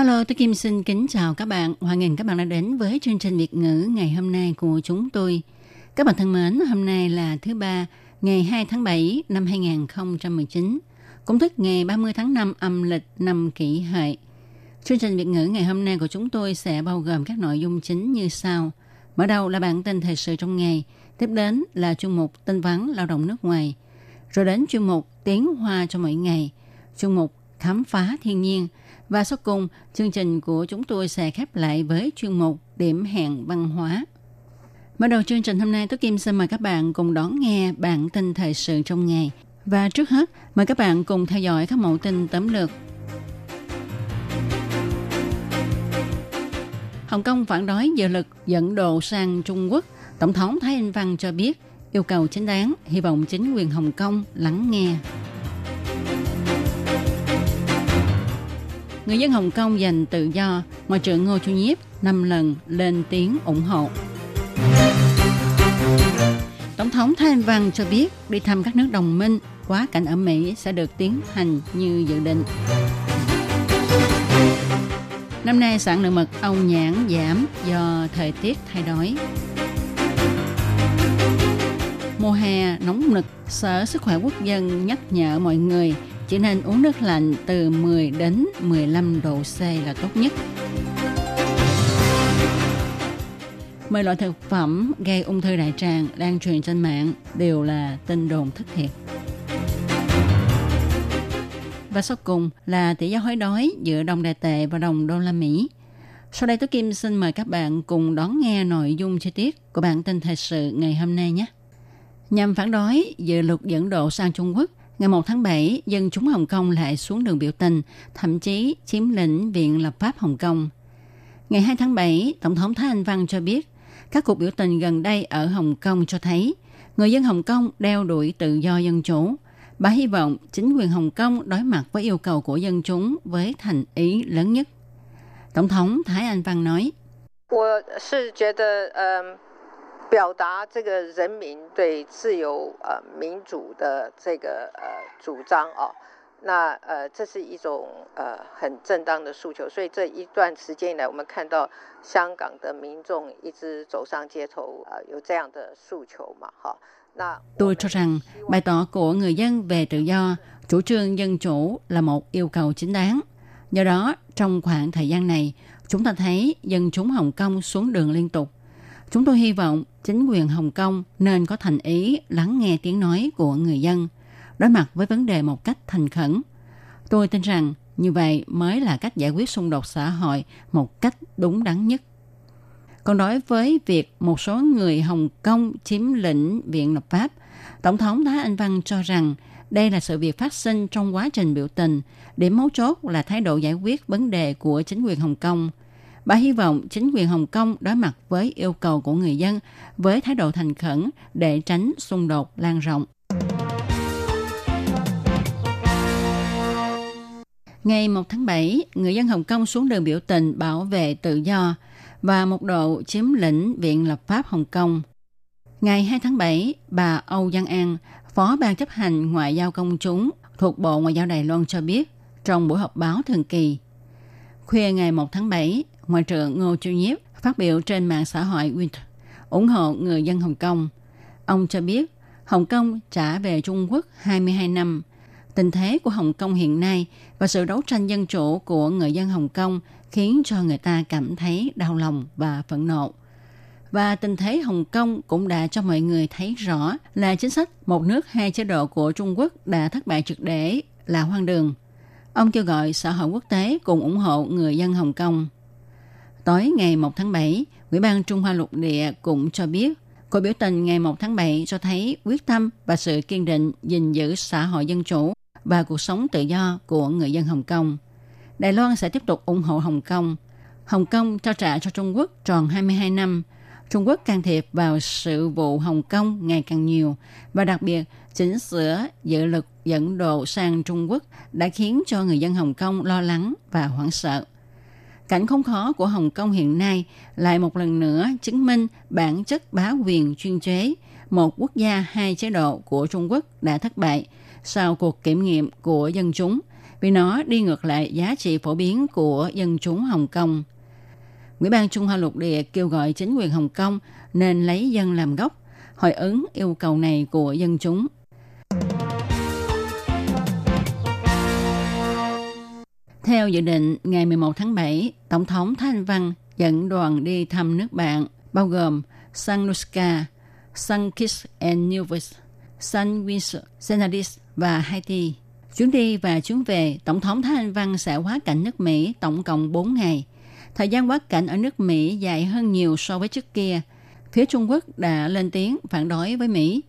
Hello, tôi Kim xin kính chào các bạn. Hoan nghênh các bạn đã đến với chương trình Việt ngữ ngày hôm nay của chúng tôi. Các bạn thân mến, hôm nay là thứ ba, ngày 2 tháng 7 năm 2019, cũng tức ngày 30 tháng 5 âm lịch năm kỷ hợi. Chương trình Việt ngữ ngày hôm nay của chúng tôi sẽ bao gồm các nội dung chính như sau. Mở đầu là bản tin thời sự trong ngày, tiếp đến là chuyên mục tin vắn lao động nước ngoài, rồi đến chuyên mục tiếng hoa cho mỗi ngày, chuyên mục khám phá thiên nhiên và sau cùng chương trình của chúng tôi sẽ khép lại với chuyên mục điểm hẹn văn hóa. Mở đầu chương trình hôm nay, tôi Kim xin mời các bạn cùng đón nghe bản tin thời sự trong ngày. Và trước hết, mời các bạn cùng theo dõi các mẫu tin tóm lược Hồng Kông phản đối dự lực dẫn độ sang Trung Quốc. Tổng thống Thái Anh Văn cho biết yêu cầu chính đáng, hy vọng chính quyền Hồng Kông lắng nghe. Người dân Hồng Kông giành tự do, Ngoại trưởng Ngô Chu Nhiếp năm lần lên tiếng ủng hộ. Tổng thống Thái Anh Văn cho biết đi thăm các nước đồng minh, quá cảnh ở Mỹ sẽ được tiến hành như dự định. Năm nay sản lượng mật ong nhãn giảm do thời tiết thay đổi. Mùa hè nóng nực, Sở Sức khỏe Quốc dân nhắc nhở mọi người chỉ nên uống nước lạnh từ 10 đến 15 độ C là tốt nhất. 10 loại thực phẩm gây ung thư đại tràng đang truyền trên mạng đều là tin đồn thất thiệt. Và sau cùng là tỷ giá hối đoái giữa đồng đại tệ và đồng đô la Mỹ. Sau đây tôi Kim xin mời các bạn cùng đón nghe nội dung chi tiết của bản tin thời sự ngày hôm nay nhé. Nhằm phản đối dự luật dẫn độ sang Trung Quốc, ngày 1 tháng 7, dân chúng Hồng Kông lại xuống đường biểu tình, thậm chí chiếm lĩnh Viện Lập pháp Hồng Kông. Ngày 2 tháng 7, Tổng thống Thái Anh Văn cho biết, các cuộc biểu tình gần đây ở Hồng Kông cho thấy người dân Hồng Kông đeo đuổi tự do dân chủ. Bà hy vọng chính quyền Hồng Kông đối mặt với yêu cầu của dân chúng với thành ý lớn nhất. Tổng thống Thái Anh Văn nói, 我是觉得，嗯、 表达这个人民对自由、呃民主的这个呃主张哦，那呃这是一种呃很正当的诉求，所以这一段时间以来，我们看到香港的民众一直走上街头，呃有这样的诉求嘛，哈。那 Tôi cho rằng bày tỏ của người dân về tự do, chủ trương dân chủ là một yêu cầu chính đáng. Do đó, trong khoảng thời gian này, chúng ta thấy dân chúng Hồng Kông xuống đường liên tục. Chúng tôi hy vọng chính quyền Hồng Kông nên có thành ý lắng nghe tiếng nói của người dân, đối mặt với vấn đề một cách thành khẩn. Tôi tin rằng như vậy mới là cách giải quyết xung đột xã hội một cách đúng đắn nhất. Còn đối với việc một số người Hồng Kông chiếm lĩnh Viện Lập pháp, Tổng thống Thái Anh Văn cho rằng đây là sự việc phát sinh trong quá trình biểu tình. Điểm mấu chốt là thái độ giải quyết vấn đề của chính quyền Hồng Kông. Bà hy vọng chính quyền Hồng Kông đối mặt với yêu cầu của người dân với thái độ thành khẩn để tránh xung đột lan rộng. Ngày 1 tháng 7, người dân Hồng Kông xuống đường biểu tình bảo vệ tự do và một độ chiếm lĩnh Viện Lập pháp Hồng Kông. Ngày 2 tháng 7, bà Âu Giang An, Phó Ban chấp hành Ngoại giao công chúng thuộc Bộ Ngoại giao Đài Loan cho biết trong buổi họp báo thường kỳ. Khuya ngày 1 tháng 7, Ngoại trưởng Ngô Chiêu Nhiếp phát biểu trên mạng xã hội Twitter ủng hộ người dân Hồng Kông. Ông cho biết, Hồng Kông trả về Trung Quốc 22 năm. Tình thế của Hồng Kông hiện nay và sự đấu tranh dân chủ của người dân Hồng Kông khiến cho người ta cảm thấy đau lòng và phẫn nộ. Và tình thế Hồng Kông cũng đã cho mọi người thấy rõ là chính sách một nước hai chế độ của Trung Quốc đã thất bại trực để là hoang đường. Ông kêu gọi xã hội quốc tế cùng ủng hộ người dân Hồng Kông. Tối ngày 1 tháng 7, Ủy ban Trung Hoa Lục Địa cũng cho biết cuộc biểu tình ngày 1 tháng 7 cho thấy quyết tâm và sự kiên định gìn giữ xã hội dân chủ và cuộc sống tự do của người dân Hồng Kông. Đài Loan sẽ tiếp tục ủng hộ Hồng Kông. Hồng Kông trao trả cho Trung Quốc tròn 22 năm. Trung Quốc can thiệp vào sự vụ Hồng Kông ngày càng nhiều và đặc biệt chỉnh sửa dự lực dẫn độ sang Trung Quốc đã khiến cho người dân Hồng Kông lo lắng và hoảng sợ. Cảnh không khó của Hồng Kông hiện nay lại một lần nữa chứng minh bản chất bá quyền chuyên chế, một quốc gia hai chế độ của Trung Quốc đã thất bại sau cuộc kiểm nghiệm của dân chúng vì nó đi ngược lại giá trị phổ biến của dân chúng Hồng Kông. Ủy ban Trung Hoa Lục Địa kêu gọi chính quyền Hồng Kông nên lấy dân làm gốc, hồi ứng yêu cầu này của dân chúng. Theo dự định, ngày 11 tháng 7, Tổng thống Thanh Văn dẫn đoàn đi thăm nước bạn, bao gồm Sanuska, San Kitts and Nevis, San Vincent, Grenadines và Haiti. Chuyến đi và chuyến về, Tổng thống Thái Anh Văn sẽ quá cảnh nước Mỹ tổng cộng 4 ngày. Thời gian quá cảnh ở nước Mỹ dài hơn nhiều so với trước kia. Phía Trung Quốc đã lên tiếng phản đối với Mỹ.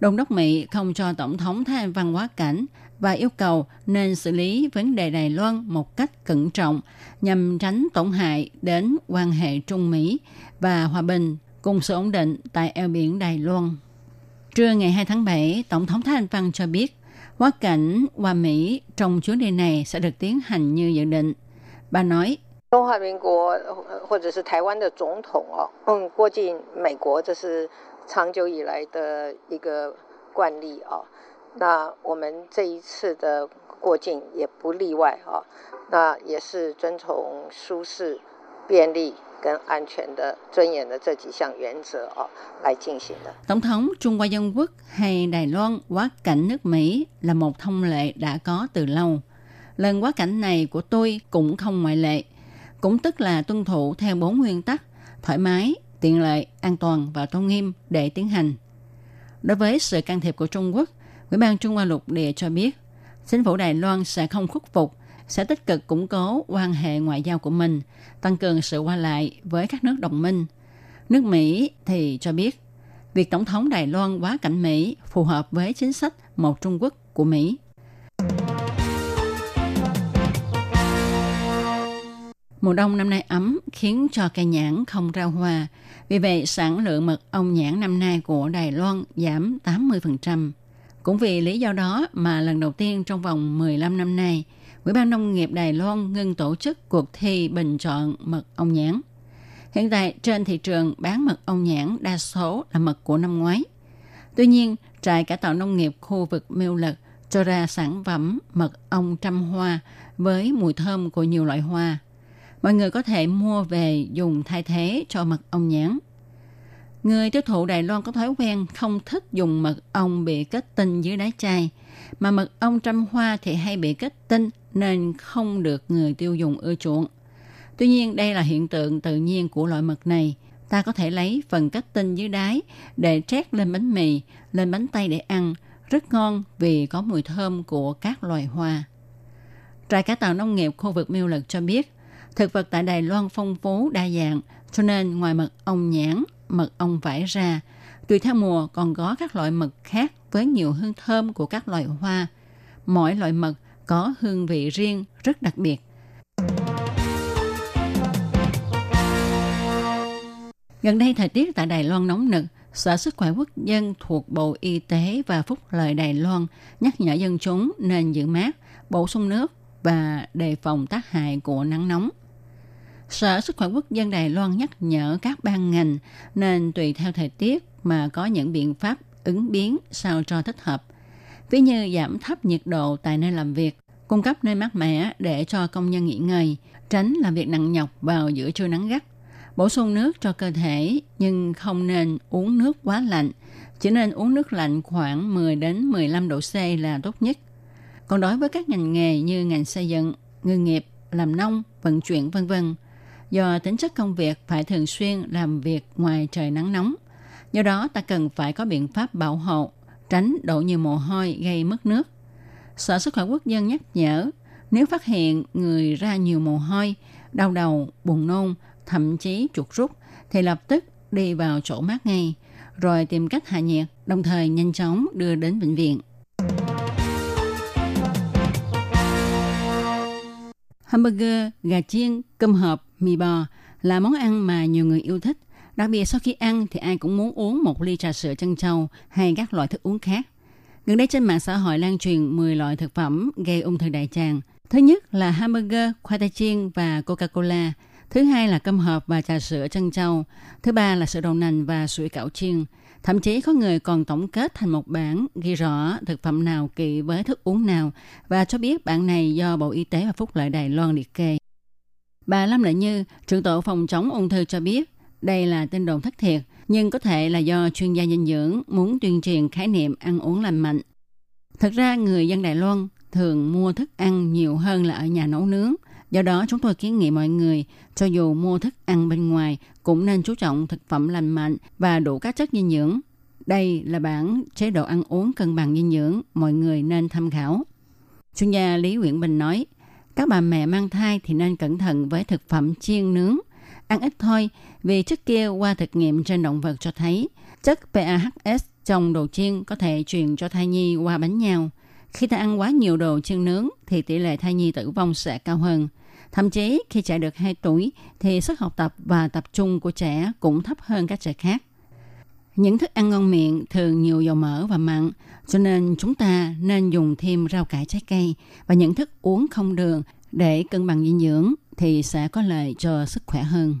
Đồng đốc Mỹ không cho Tổng thống Thái Anh Văn quá cảnh và yêu cầu nên xử lý vấn đề Đài Loan một cách cẩn trọng nhằm tránh tổn hại đến quan hệ Trung Mỹ và hòa bình cùng sự ổn định tại eo biển Đài Loan. Trưa ngày 2 tháng 7, Tổng thống Thái Anh Văn cho biết quá cảnh qua Mỹ trong chuyến đi này sẽ được tiến hành như dự định. Bà nói, 中华民国或者是台湾的总统哦，嗯，过境美国这是长久以来的一个惯例哦。那我们这一次的过境也不例外啊，那也是遵从舒适、便利跟安全的尊严的这几项原则啊来进行的。 Tổng thống Trung Hoa Dân Quốc hay Đài Loan quá cảnh nước Mỹ là một thông lệ đã có từ lâu. Lần quá cảnh này của tôi cũng không ngoại lệ, cũng tức là tuân thủ theo bốn nguyên tắc thoải mái, tiện lợi, an toàn và tôn nghiêm để tiến hành. Đối với sự can thiệp của Trung Quốc, Ủy ban Trung Hoa Lục Địa cho biết, chính phủ Đài Loan sẽ không khuất phục, sẽ tích cực củng cố quan hệ ngoại giao của mình, tăng cường sự qua lại với các nước đồng minh. Nước Mỹ thì cho biết, việc Tổng thống Đài Loan quá cảnh Mỹ phù hợp với chính sách một Trung Quốc của Mỹ. Mùa đông năm nay ấm khiến cho cây nhãn không ra hoa. Vì vậy, sản lượng mật ong nhãn năm nay của Đài Loan giảm 80%. Cũng vì lý do đó mà lần đầu tiên trong vòng 15 năm nay, Ủy ban Nông nghiệp Đài Loan ngưng tổ chức cuộc thi bình chọn mật ong nhãn. Hiện tại trên thị trường bán mật ong nhãn đa số là mật của năm ngoái. Tuy nhiên, trại cải tạo nông nghiệp khu vực Miêu Lật cho ra sản phẩm mật ong trăm hoa với mùi thơm của nhiều loại hoa. Mọi người có thể mua về dùng thay thế cho mật ong nhãn. Người tiêu thụ Đài Loan có thói quen không thích dùng mật ong bị kết tinh dưới đáy chai, mà mật ong trăm hoa thì hay bị kết tinh nên không được người tiêu dùng ưa chuộng. Tuy nhiên đây là hiện tượng tự nhiên của loại mật này. Ta có thể lấy phần kết tinh dưới đáy để trét lên bánh mì, lên bánh tay để ăn. Rất ngon vì có mùi thơm của các loài hoa. Trại cá tàu nông nghiệp khu vực Miêu Lực cho biết, thực vật tại Đài Loan phong phú đa dạng, cho nên ngoài mật ong nhãn, mật ong vải ra, tùy theo mùa còn có các loại mật khác với nhiều hương thơm của các loại hoa. Mỗi loại mật có hương vị riêng rất đặc biệt. Gần đây thời tiết tại Đài Loan nóng nực, Sở Sức khỏe Quốc dân thuộc Bộ Y tế và Phúc lợi Đài Loan nhắc nhở dân chúng nên giữ mát, bổ sung nước và đề phòng tác hại của nắng nóng. Sở Sức khỏe Quốc dân Đài Loan nhắc nhở các ban ngành nên tùy theo thời tiết mà có những biện pháp ứng biến sao cho thích hợp. Ví như giảm thấp nhiệt độ tại nơi làm việc, cung cấp nơi mát mẻ để cho công nhân nghỉ ngơi, tránh làm việc nặng nhọc vào giữa trưa nắng gắt. Bổ sung nước cho cơ thể nhưng không nên uống nước quá lạnh, chỉ nên uống nước lạnh khoảng 10 đến 15 độ C là tốt nhất. Còn đối với các ngành nghề như ngành xây dựng, ngư nghiệp, làm nông, vận chuyển vân vân, do tính chất công việc phải thường xuyên làm việc ngoài trời nắng nóng. Do đó ta cần phải có biện pháp bảo hộ, tránh đổ nhiều mồ hôi gây mất nước. Sở Sức khỏe Quốc dân nhắc nhở, nếu phát hiện người ra nhiều mồ hôi, đau đầu, buồn nôn, thậm chí chuột rút, thì lập tức đi vào chỗ mát ngay, rồi tìm cách hạ nhiệt, đồng thời nhanh chóng đưa đến bệnh viện. Hamburger, gà chiên, cơm hộp, mì bò là món ăn mà nhiều người yêu thích. Đặc biệt sau khi ăn thì ai cũng muốn uống một ly trà sữa chân trâu hay các loại thức uống khác. Gần đây trên mạng xã hội lan truyền 10 loại thực phẩm gây ung thư đại tràng. Thứ nhất là hamburger, khoai tây chiên và Coca-Cola. Thứ hai là cơm hộp và trà sữa chân trâu. Thứ ba là sữa đậu nành và sủi cảo chiên. Thậm chí có người còn tổng kết thành một bản ghi rõ thực phẩm nào kỵ với thức uống nào và cho biết bản này do Bộ Y tế và Phúc lợi Đài Loan liệt kê. Bà Lâm Lệ Như, trưởng tổ phòng chống ung thư cho biết, đây là tin đồn thất thiệt, nhưng có thể là do chuyên gia dinh dưỡng muốn tuyên truyền khái niệm ăn uống lành mạnh. Thực ra người dân Đài Loan thường mua thức ăn nhiều hơn là ở nhà nấu nướng. Do đó chúng tôi kiến nghị mọi người, cho dù mua thức ăn bên ngoài, cũng nên chú trọng thực phẩm lành mạnh và đủ các chất dinh dưỡng. Đây là bản chế độ ăn uống cân bằng dinh dưỡng, mọi người nên tham khảo. Chuyên gia Lý Nguyễn Bình nói, các bà mẹ mang thai thì nên cẩn thận với thực phẩm chiên nướng. Ăn ít thôi, vì trước kia qua thực nghiệm trên động vật cho thấy chất PAHS trong đồ chiên có thể truyền cho thai nhi qua bánh nhau. Khi ta ăn quá nhiều đồ chiên nướng thì tỷ lệ thai nhi tử vong sẽ cao hơn. Thậm chí khi trẻ được 2 tuổi thì sức học tập và tập trung của trẻ cũng thấp hơn các trẻ khác. Những thức ăn ngon miệng thường nhiều dầu mỡ và mặn, cho nên chúng ta nên dùng thêm rau cải trái cây và những thức uống không đường để cân bằng dinh dưỡng thì sẽ có lợi cho sức khỏe hơn.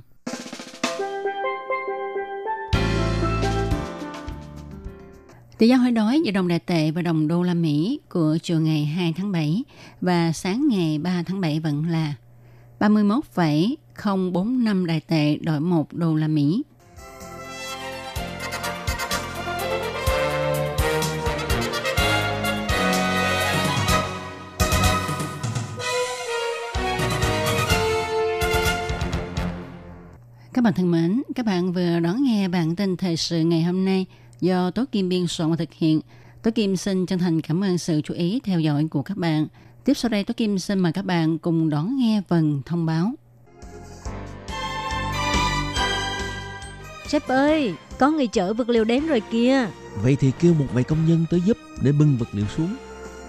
Tỷ giá hối đoái giữa đồng đại tệ và đồng đô la Mỹ của chiều ngày 2 tháng 7 và sáng ngày 3 tháng 7 vẫn là 31,045 đại tệ đổi 1 đô la Mỹ. Bạn thân mến, các bạn vừa đón nghe bản tin thời sự ngày hôm nay do Tố Kim biên soạn và thực hiện. Tố Kim xin chân thành cảm ơn sự chú ý theo dõi của các bạn. Tiếp sau đây Tố Kim xin mời các bạn cùng đón nghe phần thông báo. Sếp ơi, có người chở vật liệu đến rồi kìa. Vậy thì kêu một vài công nhân tới giúp để bưng vật liệu xuống.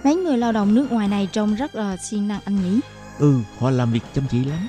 Mấy người lao động nước ngoài này trông rất là siêng năng anh nhỉ? Ừ, họ làm việc chăm chỉ lắm.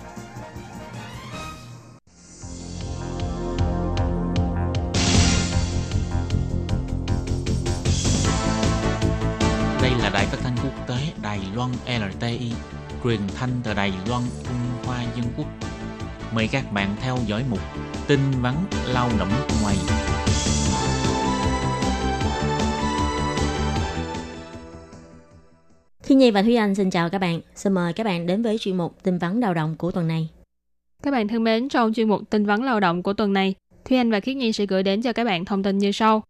Loan LTI, truyền thanh từ Đài Loan, Trung Hoa Dân Quốc. Mời các bạn theo dõi mục tin vắn lao động ngoài. Khi Nhi và Thúy Anh xin chào các bạn. Xin mời các bạn đến với chuyên mục tin vắn lao động của tuần này. Các bạn thân mến, trong chuyên mục tin vắn lao động của tuần này, Thúy Anh và Khiết Nhi sẽ gửi đến cho các bạn thông tin như sau.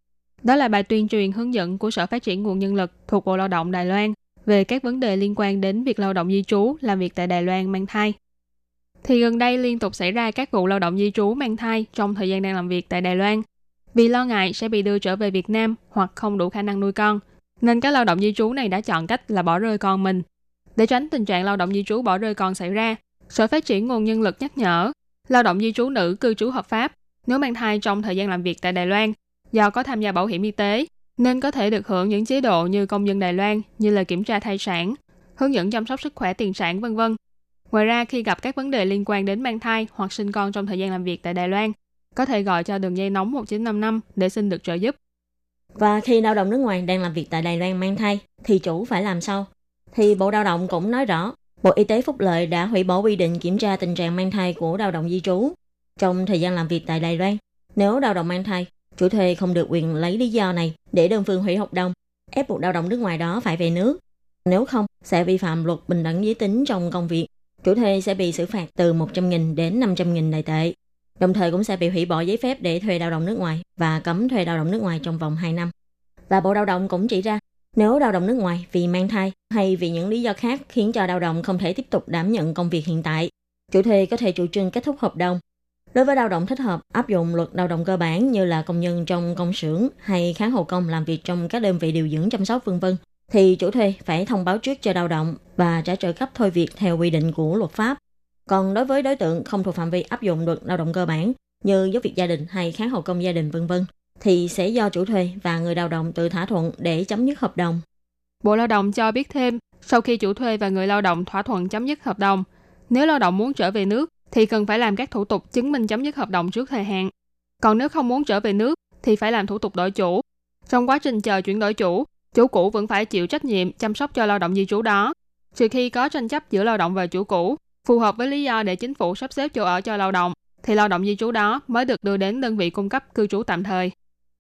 Đó là bài tuyên truyền hướng dẫn của Sở Phát triển Nguồn Nhân lực thuộc Bộ Lao động Đài Loan về các vấn đề liên quan đến việc lao động di trú làm việc tại Đài Loan mang thai. Thì gần đây liên tục xảy ra các vụ lao động di trú mang thai trong thời gian đang làm việc tại Đài Loan. Vì lo ngại sẽ bị đưa trở về Việt Nam hoặc không đủ khả năng nuôi con, nên các lao động di trú này đã chọn cách là bỏ rơi con mình. Để tránh tình trạng lao động di trú bỏ rơi con xảy ra, Sở Phát triển Nguồn Nhân lực nhắc nhở lao động di trú nữ cư trú hợp pháp nếu mang thai trong thời gian làm việc tại Đài Loan do có tham gia bảo hiểm y tế nên có thể được hưởng những chế độ như công dân Đài Loan như là kiểm tra thai sản, hướng dẫn chăm sóc sức khỏe tiền sản vân vân. Ngoài ra khi gặp các vấn đề liên quan đến mang thai hoặc sinh con trong thời gian làm việc tại Đài Loan, có thể gọi cho đường dây nóng 1955 để xin được trợ giúp. Và khi lao động nước ngoài đang làm việc tại Đài Loan mang thai thì chủ phải làm sao? Thì Bộ Lao động cũng nói rõ, Bộ Y tế Phúc Lợi đã hủy bỏ quy định kiểm tra tình trạng mang thai của lao động di trú trong thời gian làm việc tại Đài Loan. Nếu lao động mang thai chủ thuê không được quyền lấy lý do này để đơn phương hủy hợp đồng, ép buộc lao động nước ngoài đó phải về nước. Nếu không, sẽ vi phạm luật bình đẳng giới tính trong công việc. Chủ thuê sẽ bị xử phạt từ 100.000 đến 500.000 đại tệ. Đồng thời cũng sẽ bị hủy bỏ giấy phép để thuê lao động nước ngoài và cấm thuê lao động nước ngoài trong vòng 2 năm. Và Bộ Lao động cũng chỉ ra, nếu lao động nước ngoài vì mang thai hay vì những lý do khác khiến cho lao động không thể tiếp tục đảm nhận công việc hiện tại, chủ thuê có thể chủ trương kết thúc hợp đồng Đối với lao động thích hợp áp dụng luật lao động cơ bản như là công nhân trong công xưởng hay kháng hộ công làm việc trong các đơn vị điều dưỡng chăm sóc vân vân thì chủ thuê phải thông báo trước cho lao động và trả trợ cấp thôi việc theo quy định của luật pháp. Còn đối với đối tượng không thuộc phạm vi áp dụng luật lao động cơ bản như giúp việc gia đình hay kháng hộ công gia đình vân vân thì sẽ do chủ thuê và người lao động tự thỏa thuận để chấm dứt hợp đồng. Bộ Lao động cho biết thêm, sau khi chủ thuê và người lao động thỏa thuận chấm dứt hợp đồng, nếu lao động muốn trở về nước thì cần phải làm các thủ tục chứng minh chấm dứt hợp đồng trước thời hạn. Còn nếu không muốn trở về nước thì phải làm thủ tục đổi chủ. Trong quá trình chờ chuyển đổi chủ, chủ cũ vẫn phải chịu trách nhiệm chăm sóc cho lao động di trú đó. Trừ khi có tranh chấp giữa lao động và chủ cũ, phù hợp với lý do để chính phủ sắp xếp chỗ ở cho lao động, thì lao động di trú đó mới được đưa đến đơn vị cung cấp cư trú tạm thời.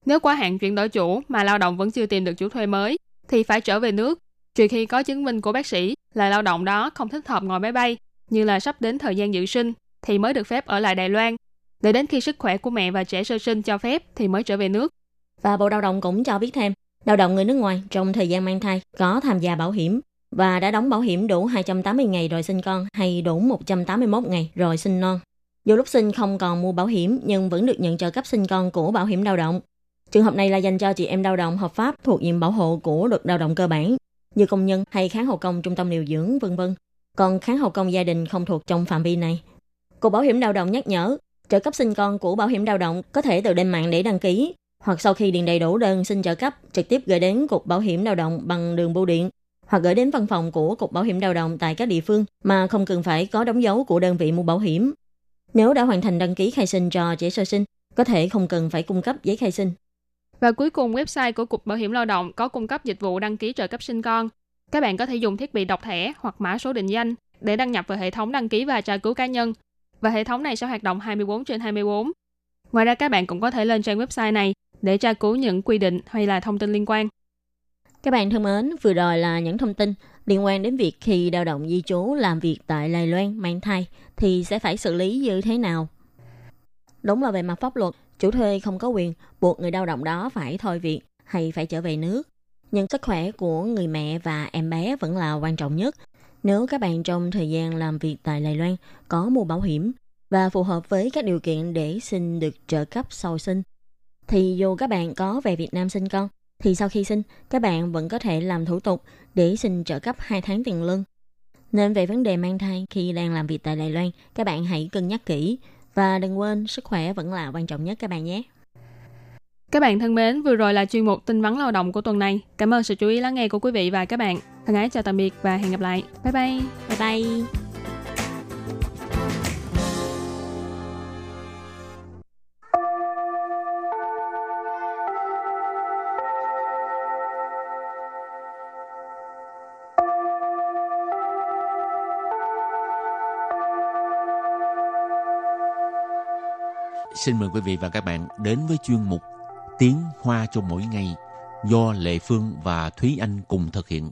Nếu quá hạn chuyển đổi chủ mà lao động vẫn chưa tìm được chủ thuê mới, thì phải trở về nước, trừ khi có chứng minh của bác sĩ là lao động đó không thích hợp ngồi máy bay, như là sắp đến thời gian dự sinh thì mới được phép ở lại Đài Loan. Để đến khi sức khỏe của mẹ và trẻ sơ sinh cho phép thì mới trở về nước. Và Bộ Lao động cũng cho biết thêm, lao động người nước ngoài trong thời gian mang thai có tham gia bảo hiểm và đã đóng bảo hiểm đủ 280 ngày rồi sinh con hay đủ 181 ngày rồi sinh non. Dù lúc sinh không còn mua bảo hiểm nhưng vẫn được nhận trợ cấp sinh con của bảo hiểm lao động. Trường hợp này là dành cho chị em lao động hợp pháp thuộc diện bảo hộ của luật lao động cơ bản như công nhân hay kháng hậu công trung tâm điều dưỡng vân vân. Còn kháng hậu công gia đình không thuộc trong phạm vi này. Cục Bảo hiểm lao động nhắc nhở, trợ cấp sinh con của Bảo hiểm lao động có thể từ lên mạng để đăng ký, hoặc sau khi điền đầy đủ đơn xin trợ cấp, trực tiếp gửi đến Cục Bảo hiểm lao động bằng đường bưu điện, hoặc gửi đến văn phòng của Cục Bảo hiểm lao động tại các địa phương mà không cần phải có đóng dấu của đơn vị mua bảo hiểm. Nếu đã hoàn thành đăng ký khai sinh cho trẻ sơ sinh, có thể không cần phải cung cấp giấy khai sinh. Và cuối cùng, website của Cục Bảo hiểm Lao động có cung cấp dịch vụ đăng ký trợ cấp sinh con. Các bạn có thể dùng thiết bị đọc thẻ hoặc mã số định danh để đăng nhập vào hệ thống đăng ký và tra cứu cá nhân và hệ thống này sẽ hoạt động 24 trên 24. Ngoài ra các bạn cũng có thể lên trang website này để tra cứu những quy định hay là thông tin liên quan. Các bạn thân mến, vừa rồi là những thông tin liên quan đến việc khi lao động di trú làm việc tại Đài Loan mang thai thì sẽ phải xử lý như thế nào. Đúng là về mặt pháp luật, chủ thuê không có quyền buộc người lao động đó phải thôi việc hay phải trở về nước. Nhưng sức khỏe của người mẹ và em bé vẫn là quan trọng nhất nếu các bạn trong thời gian làm việc tại Đài Loan có mua bảo hiểm và phù hợp với các điều kiện để xin được trợ cấp sau sinh, thì dù các bạn có về Việt Nam sinh con, thì sau khi sinh, các bạn vẫn có thể làm thủ tục để xin trợ cấp 2 tháng tiền lương. Nên về vấn đề mang thai khi đang làm việc tại Đài Loan, các bạn hãy cân nhắc kỹ và đừng quên sức khỏe vẫn là quan trọng nhất các bạn nhé. Các bạn thân mến, vừa rồi là chuyên mục tin vắn lao động của tuần này. Cảm ơn sự chú ý lắng nghe của quý vị và các bạn. Thân ái chào tạm biệt và hẹn gặp lại. Bye bye. Bye bye. Xin mời quý vị và các bạn đến với chuyên mục Tiếng Hoa cho mỗi ngày do Lệ Phương và Thúy Anh cùng thực hiện.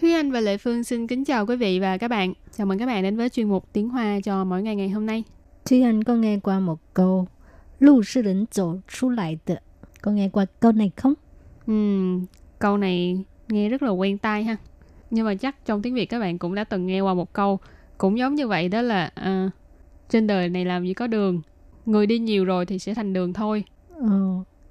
Thúy Anh và Lệ Phương xin kính chào quý vị và các bạn. Chào mừng các bạn đến với chuyên mục Tiếng Hoa cho mỗi ngày ngày hôm nay. Thúy Anh có nghe qua một câu Lù sư rỉnh tổ xuất lại de. Có nghe qua câu này không? Ừm, câu này nghe rất là quen tai ha. Nhưng mà chắc trong tiếng Việt các bạn cũng đã từng nghe qua một câu cũng giống như vậy đó là à, trên đời này làm gì có đường, người đi nhiều rồi thì sẽ thành đường thôi. Ờ,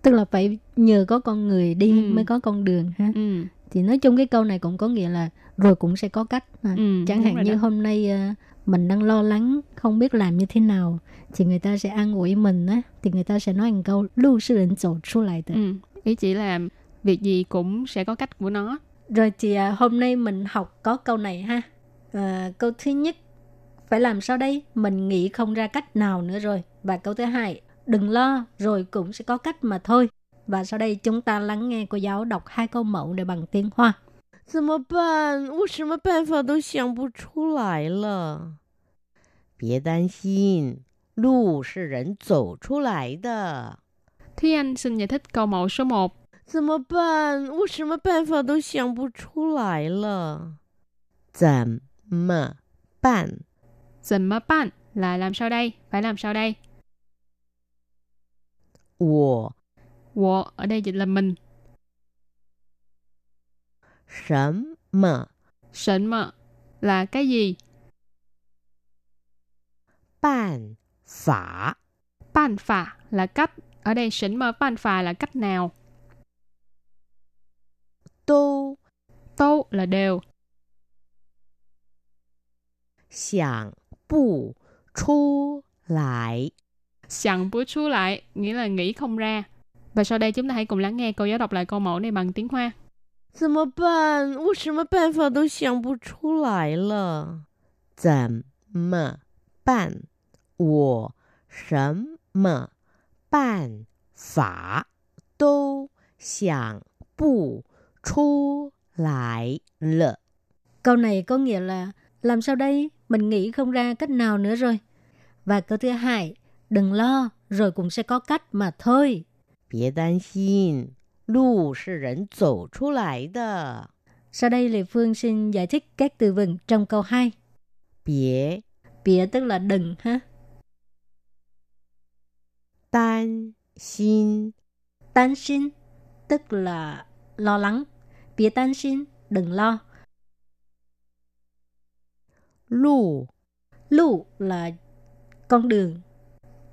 tức là phải nhờ có con người đi Ừ. mới có con đường ha. Ừ. Thì nói chung cái câu này cũng có nghĩa là rồi cũng sẽ có cách. À. Ừ, Chẳng hạn như đó. hôm nay à, mình đang lo lắng không biết làm như thế nào thì người ta sẽ an ủi mình á thì người ta sẽ nói một câu lưu sư rỉnh tổ xuất lại de. Ừ. Ý chỉ là việc gì cũng sẽ có cách của nó. Rồi thì à, hôm nay mình học có câu này ha. À, câu thứ nhất phải làm sao đây? Mình nghĩ không ra cách nào nữa rồi. Và câu thứ hai, đừng lo, rồi cũng sẽ có cách mà thôi. Và sau đây chúng ta lắng nghe cô giáo đọc hai câu mẫu để bằng tiếng Hoa. 怎么办？我什么办法都想不出来了。别担心，路是人走出来的。 Thúy Anh xin giải thích câu mẫu số 1. 怎么办？我什么办法都想不出来了。怎么办？ Dần mơ ban là làm sao đây? Phải làm sao đây? 我 Wo ở đây dịch là mình. 什么 Sịnh mơ là cái gì? 办法 Ban phà là cách. Ở đây sỉnh mơ ban phà là cách nào? 都 Tô là đều. 想不出来。 Sẵn bữa chú lại nghĩa là nghĩ không ra. Và sau đây chúng ta hãy cùng lắng nghe cô giáo đọc lại câu mẫu này bằng tiếng Hoa. 怎么办？我什么办法都想不出来了。怎么办？我什么办法都想不出 来了。 Câu này có nghĩa là làm sao đây? Mình nghĩ không ra cách nào nữa rồi. Và câu thứ hai, đừng lo, rồi cũng sẽ có cách mà thôi. 别担心，路是人走出来的。 Sau đây Lê Phương xin giải thích các từ vựng trong câu 2. 别 Bịa tức là đừng ha. 担心， Tan xin tức là lo lắng. Bịa tan xin, đừng lo. 路 Lù là con đường.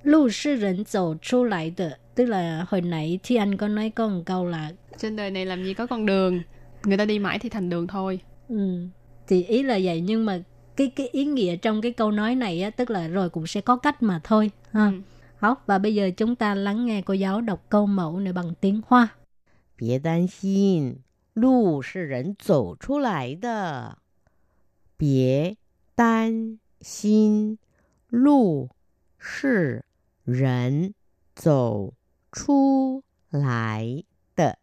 Lù sư rỉnh dầu chu lại de. Tức là hồi nãy thì anh có nói có một câu là Trên đời này làm gì có con đường. Người ta đi mãi thì thành đường thôi. ừ, thì ý là vậy nhưng mà cái cái ý nghĩa trong cái câu nói này á, tức là rồi cũng sẽ có cách mà thôi ha. Ừ. Học và bây giờ chúng ta lắng nghe cô giáo đọc câu mẫu này bằng tiếng Hoa. 别担心， 路是人走出来的。别担心，路是人走出来的。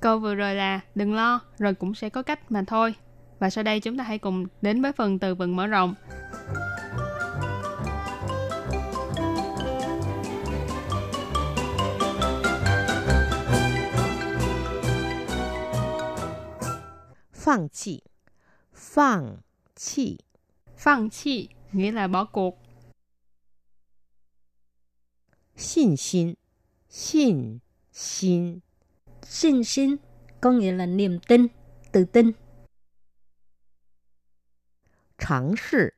Câu vừa rồi là đừng lo, rồi cũng sẽ có cách mà thôi. Và sau đây chúng ta hãy cùng đến với phần từ vựng mở rộng. 放弃，放弃， Phăng chi nghĩa là bỏ cuộc. 信心，信心， Xin xin có nghĩa là niềm tin, tự tin. 尝试，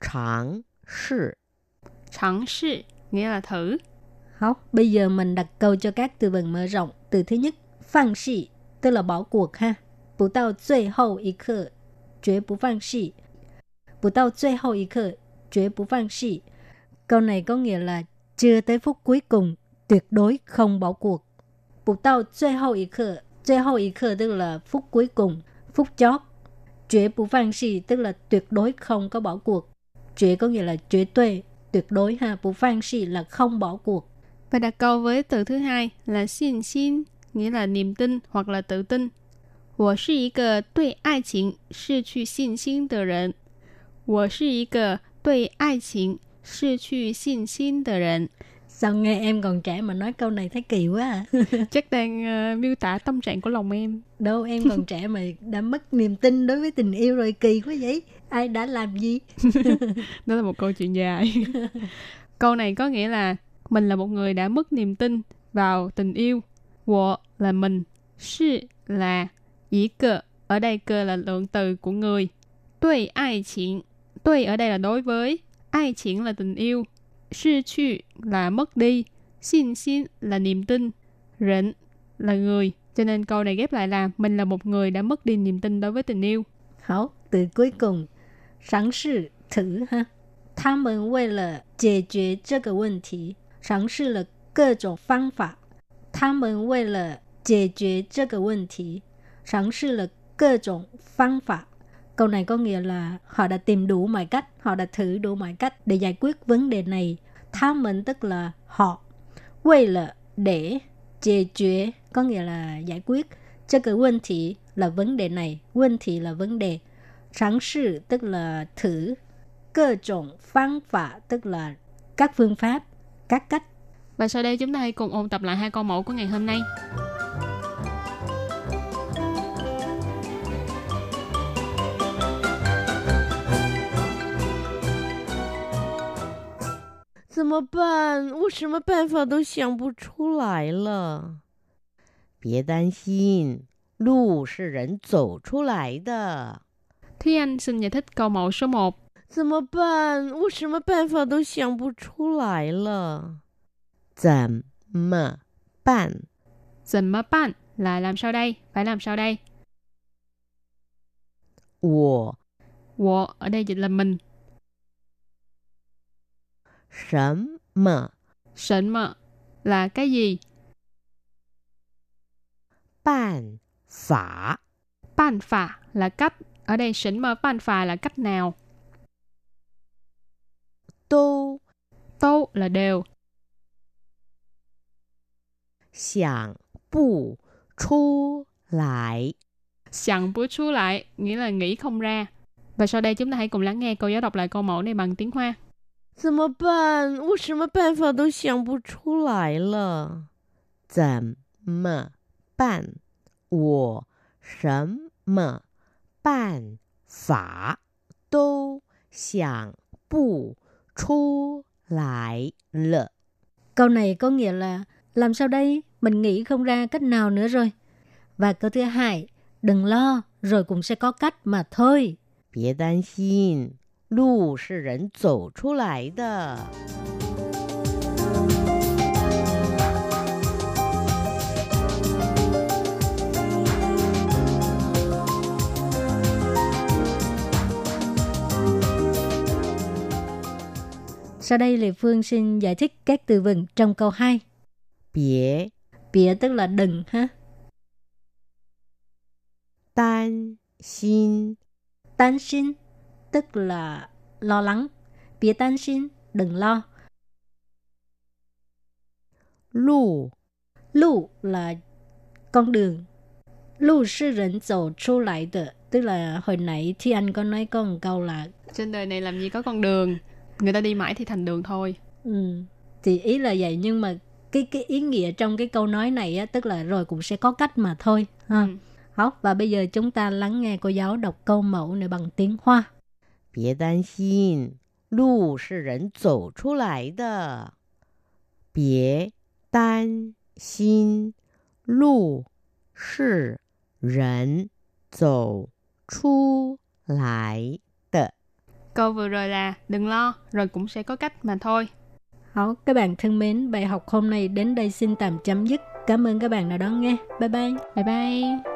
尝试， Chẳng sự nghĩa là thử. Học, bây giờ mình đặt câu cho các từ vựng mở rộng. Từ thứ nhất, phang xì, tức là bỏ cuộc ha. Bù tao 最后一刻,绝不放弃. Bù tao 最后一刻,绝不放弃. Câu này có nghĩa là chưa tới phút cuối cùng, tuyệt đối không bỏ cuộc. Bù tao 最后一刻,最后一刻 tức là phút cuối cùng, phút chót. Tuyệt不放弃 tức là tuyệt đối không có bỏ cuộc. Tuyệt có nghĩa là tuyệt tuệ, tuyệt đối ha. Bù phang xì là không bỏ cuộc. Và đặt câu với từ thứ hai là xin xin nghĩa là niềm tin hoặc là tự tin. 我是一个对爱情失去信心的人。我是一个对爱情失去信心的人。 Sao nghe em còn trẻ mà nói câu này thấy kỳ quá à? Chắc đang ờ, miêu tả tâm trạng của lòng em. Đâu em còn trẻ mà đã mất niềm tin đối với tình yêu rồi kỳ quá vậy. Ai đã làm gì? Đó là một câu chuyện dài. câu này có nghĩa là mình là một người đã mất niềm tin vào tình yêu. Wo là mình, sư là ý cơ. Ở đây cơ là lượng từ của người. Đối ai chuyện. Đối ở đây là đối với. Ai chuyện là tình yêu. Sư chu là mất đi. Xin xin là niềm tin. Rịnh là người. Cho nên câu này ghép lại là mình là một người đã mất đi niềm tin đối với tình yêu. Hảo, từ cuối cùng. Sáng sự thử ha. 他们为了解决这个问题，尝试了各种方法。他们为了解决这个问题， 尝试了各种方法。Câu này có nghĩa là họ đã tìm đủ mọi cách, họ đã thử đủ mọi cách để giải quyết vấn đề này. Tha mình tức là họ. Vì là để giải quyết có nghĩa là giải quyết. Cho cái vấn thị là vấn đề này, vấn thị là vấn đề. Sáng sự tức là thử. Cơ trọng phương pháp tức là các phương pháp, các cách. Và sau đây chúng ta hãy cùng ôn tập lại hai câu mẫu của ngày hôm nay. 怎么办？我什么办法都想不出来了。别担心，路是人走出来的。 Thúy Anh xin giải thích câu mẫu số 1. 怎么办？我什么办法都想不出来了。怎么办？ Dần mơ ban là làm sao đây? Phải làm sao đây? 我 Wo ở đây dịch là mình. 什么 Sịnh mơ là cái gì? 办法？ Ban phà là cách. Ở đây sỉnh mơ ban phà là cách nào? 都 Tô là đều. 想不出来。 Sẵn bữa chú lại nghĩa là nghĩ không ra. Và sau đây chúng ta hãy cùng lắng nghe cô giáo đọc lại câu mẫu này bằng tiếng Hoa. 怎么办？我什么办法都想不出来了。怎么办？我什么办法都想不出来了。 Câu này có nghĩa là làm sao đây? Mình nghĩ không ra cách nào nữa rồi. Và câu thứ hai, đừng lo, rồi cũng sẽ có cách mà thôi. 别担心， 路是人走出来的。 Sau đây Lê Phương xin giải thích các từ vựng trong câu 2. 别 Bịa tức là đừng ha. 担心， Tan xin tức là lo lắng. Bia tan xin, đừng lo. Lù Lù là con đường. Lù là rỉnh dầu chu lại được. Tức là hồi nãy thì anh có nói có một câu là Trên đời này làm gì có con đường Người ta đi mãi thì thành đường thôi Ừ Thì ý là vậy nhưng mà cái cái ý nghĩa trong cái câu nói này á, tức là rồi cũng sẽ có cách mà thôi ha. Ừ. Học và bây giờ chúng ta lắng nghe cô giáo đọc câu mẫu này bằng tiếng Hoa. 别担心，路是人走出来的。别担心，路是人走出来的。 Câu vừa rồi là đừng lo, rồi cũng sẽ có cách mà thôi. Hảo, các bạn thân mến, bài học hôm nay đến đây xin tạm chấm dứt. Cảm ơn các bạn đã đón nghe. Bye bye. Bye bye.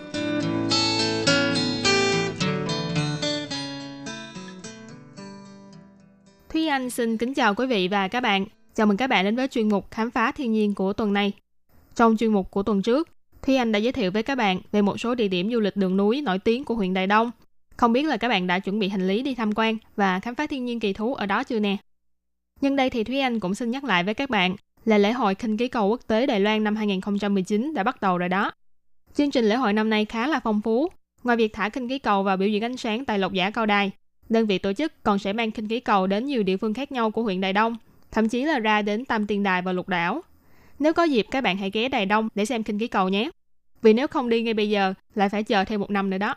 xin kính chào quý vị và các bạn. Chào mừng các bạn đến với chuyên mục Khám phá thiên nhiên của tuần này. Trong chuyên mục của tuần trước, Thúy Anh đã giới thiệu với các bạn về một số địa điểm du lịch đường núi nổi tiếng của huyện Đài Đông. Không biết là các bạn đã chuẩn bị hành lý đi tham quan và khám phá thiên nhiên kỳ thú ở đó chưa nè? Nhân đây thì Thúy Anh cũng xin nhắc lại với các bạn là lễ hội khinh khí cầu quốc tế Đài Loan năm 2019 đã bắt đầu rồi đó. Chương trình lễ hội năm nay khá là phong phú. Ngoài việc thả khinh khí cầu và biểu diễn ánh sáng tại lộc giả cao đài, đơn vị tổ chức còn sẽ mang khinh khí cầu đến nhiều địa phương khác nhau của huyện Đài Đông, thậm chí là ra đến Tam Tiên Đài và Lục Đảo. Nếu có dịp các bạn hãy ghé Đài Đông để xem khinh khí cầu nhé. Vì nếu không đi ngay bây giờ, lại phải chờ thêm một năm nữa đó.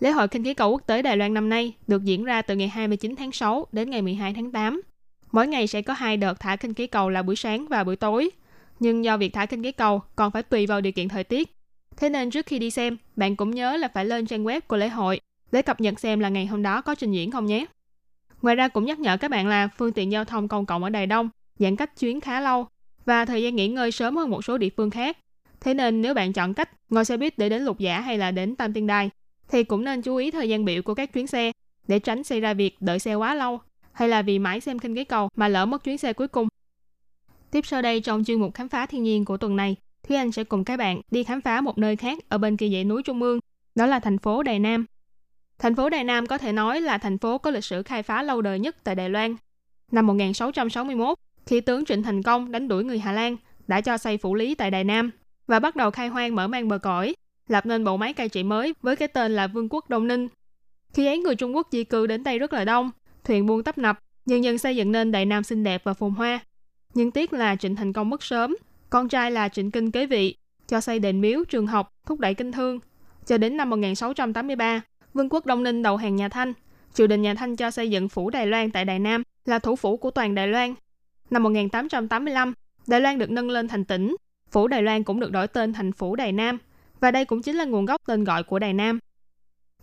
Lễ hội khinh khí cầu quốc tế Đài Loan năm nay được diễn ra từ ngày 29 tháng 6 đến ngày 12 tháng 8. Mỗi ngày sẽ có hai đợt thả khinh khí cầu là buổi sáng và buổi tối. Nhưng do việc thả khinh khí cầu còn phải tùy vào điều kiện thời tiết. Thế nên trước khi đi xem, bạn cũng nhớ là phải lên trang web của lễ hội để cập nhật xem là ngày hôm đó có trình diễn không nhé. Ngoài ra cũng nhắc nhở các bạn là phương tiện giao thông công cộng ở Đài Đông giãn cách chuyến khá lâu và thời gian nghỉ ngơi sớm hơn một số địa phương khác. Thế nên nếu bạn chọn cách ngồi xe buýt để đến Lục Giả hay là đến Tam Tiên Đài thì cũng nên chú ý thời gian biểu của các chuyến xe để tránh xảy ra việc đợi xe quá lâu hay là vì mãi xem kinh cái cầu mà lỡ mất chuyến xe cuối cùng. Tiếp sau đây trong chuyên mục khám phá thiên nhiên của tuần này, Thúy Anh sẽ cùng các bạn đi khám phá một nơi khác ở bên kia dãy núi Trung ương, đó là thành phố Đài Nam. Thành phố Đài Nam có thể nói là thành phố có lịch sử khai phá lâu đời nhất tại Đài Loan. Năm 1661, khi tướng Trịnh Thành Công đánh đuổi người Hà Lan, đã cho xây phủ lý tại Đài Nam và bắt đầu khai hoang mở mang bờ cõi, lập nên bộ máy cai trị mới với cái tên là Vương quốc Đông Ninh. Khi ấy người Trung Quốc di cư đến đây rất là đông, thuyền buôn tấp nập, nhân dân xây dựng nên Đài Nam xinh đẹp và phồn hoa. Nhưng tiếc là Trịnh Thành Công mất sớm, con trai là Trịnh Kinh kế vị, cho xây đền miếu, trường học, thúc đẩy kinh thương. Cho đến năm 1683, Vương quốc Đông Ninh đầu hàng nhà Thanh. Triều đình nhà Thanh cho xây dựng phủ Đài Loan tại Đài Nam là thủ phủ của toàn Đài Loan. Năm 1885, Đài Loan được nâng lên thành tỉnh. Phủ Đài Loan cũng được đổi tên thành phủ Đài Nam. Và đây cũng chính là nguồn gốc tên gọi của Đài Nam.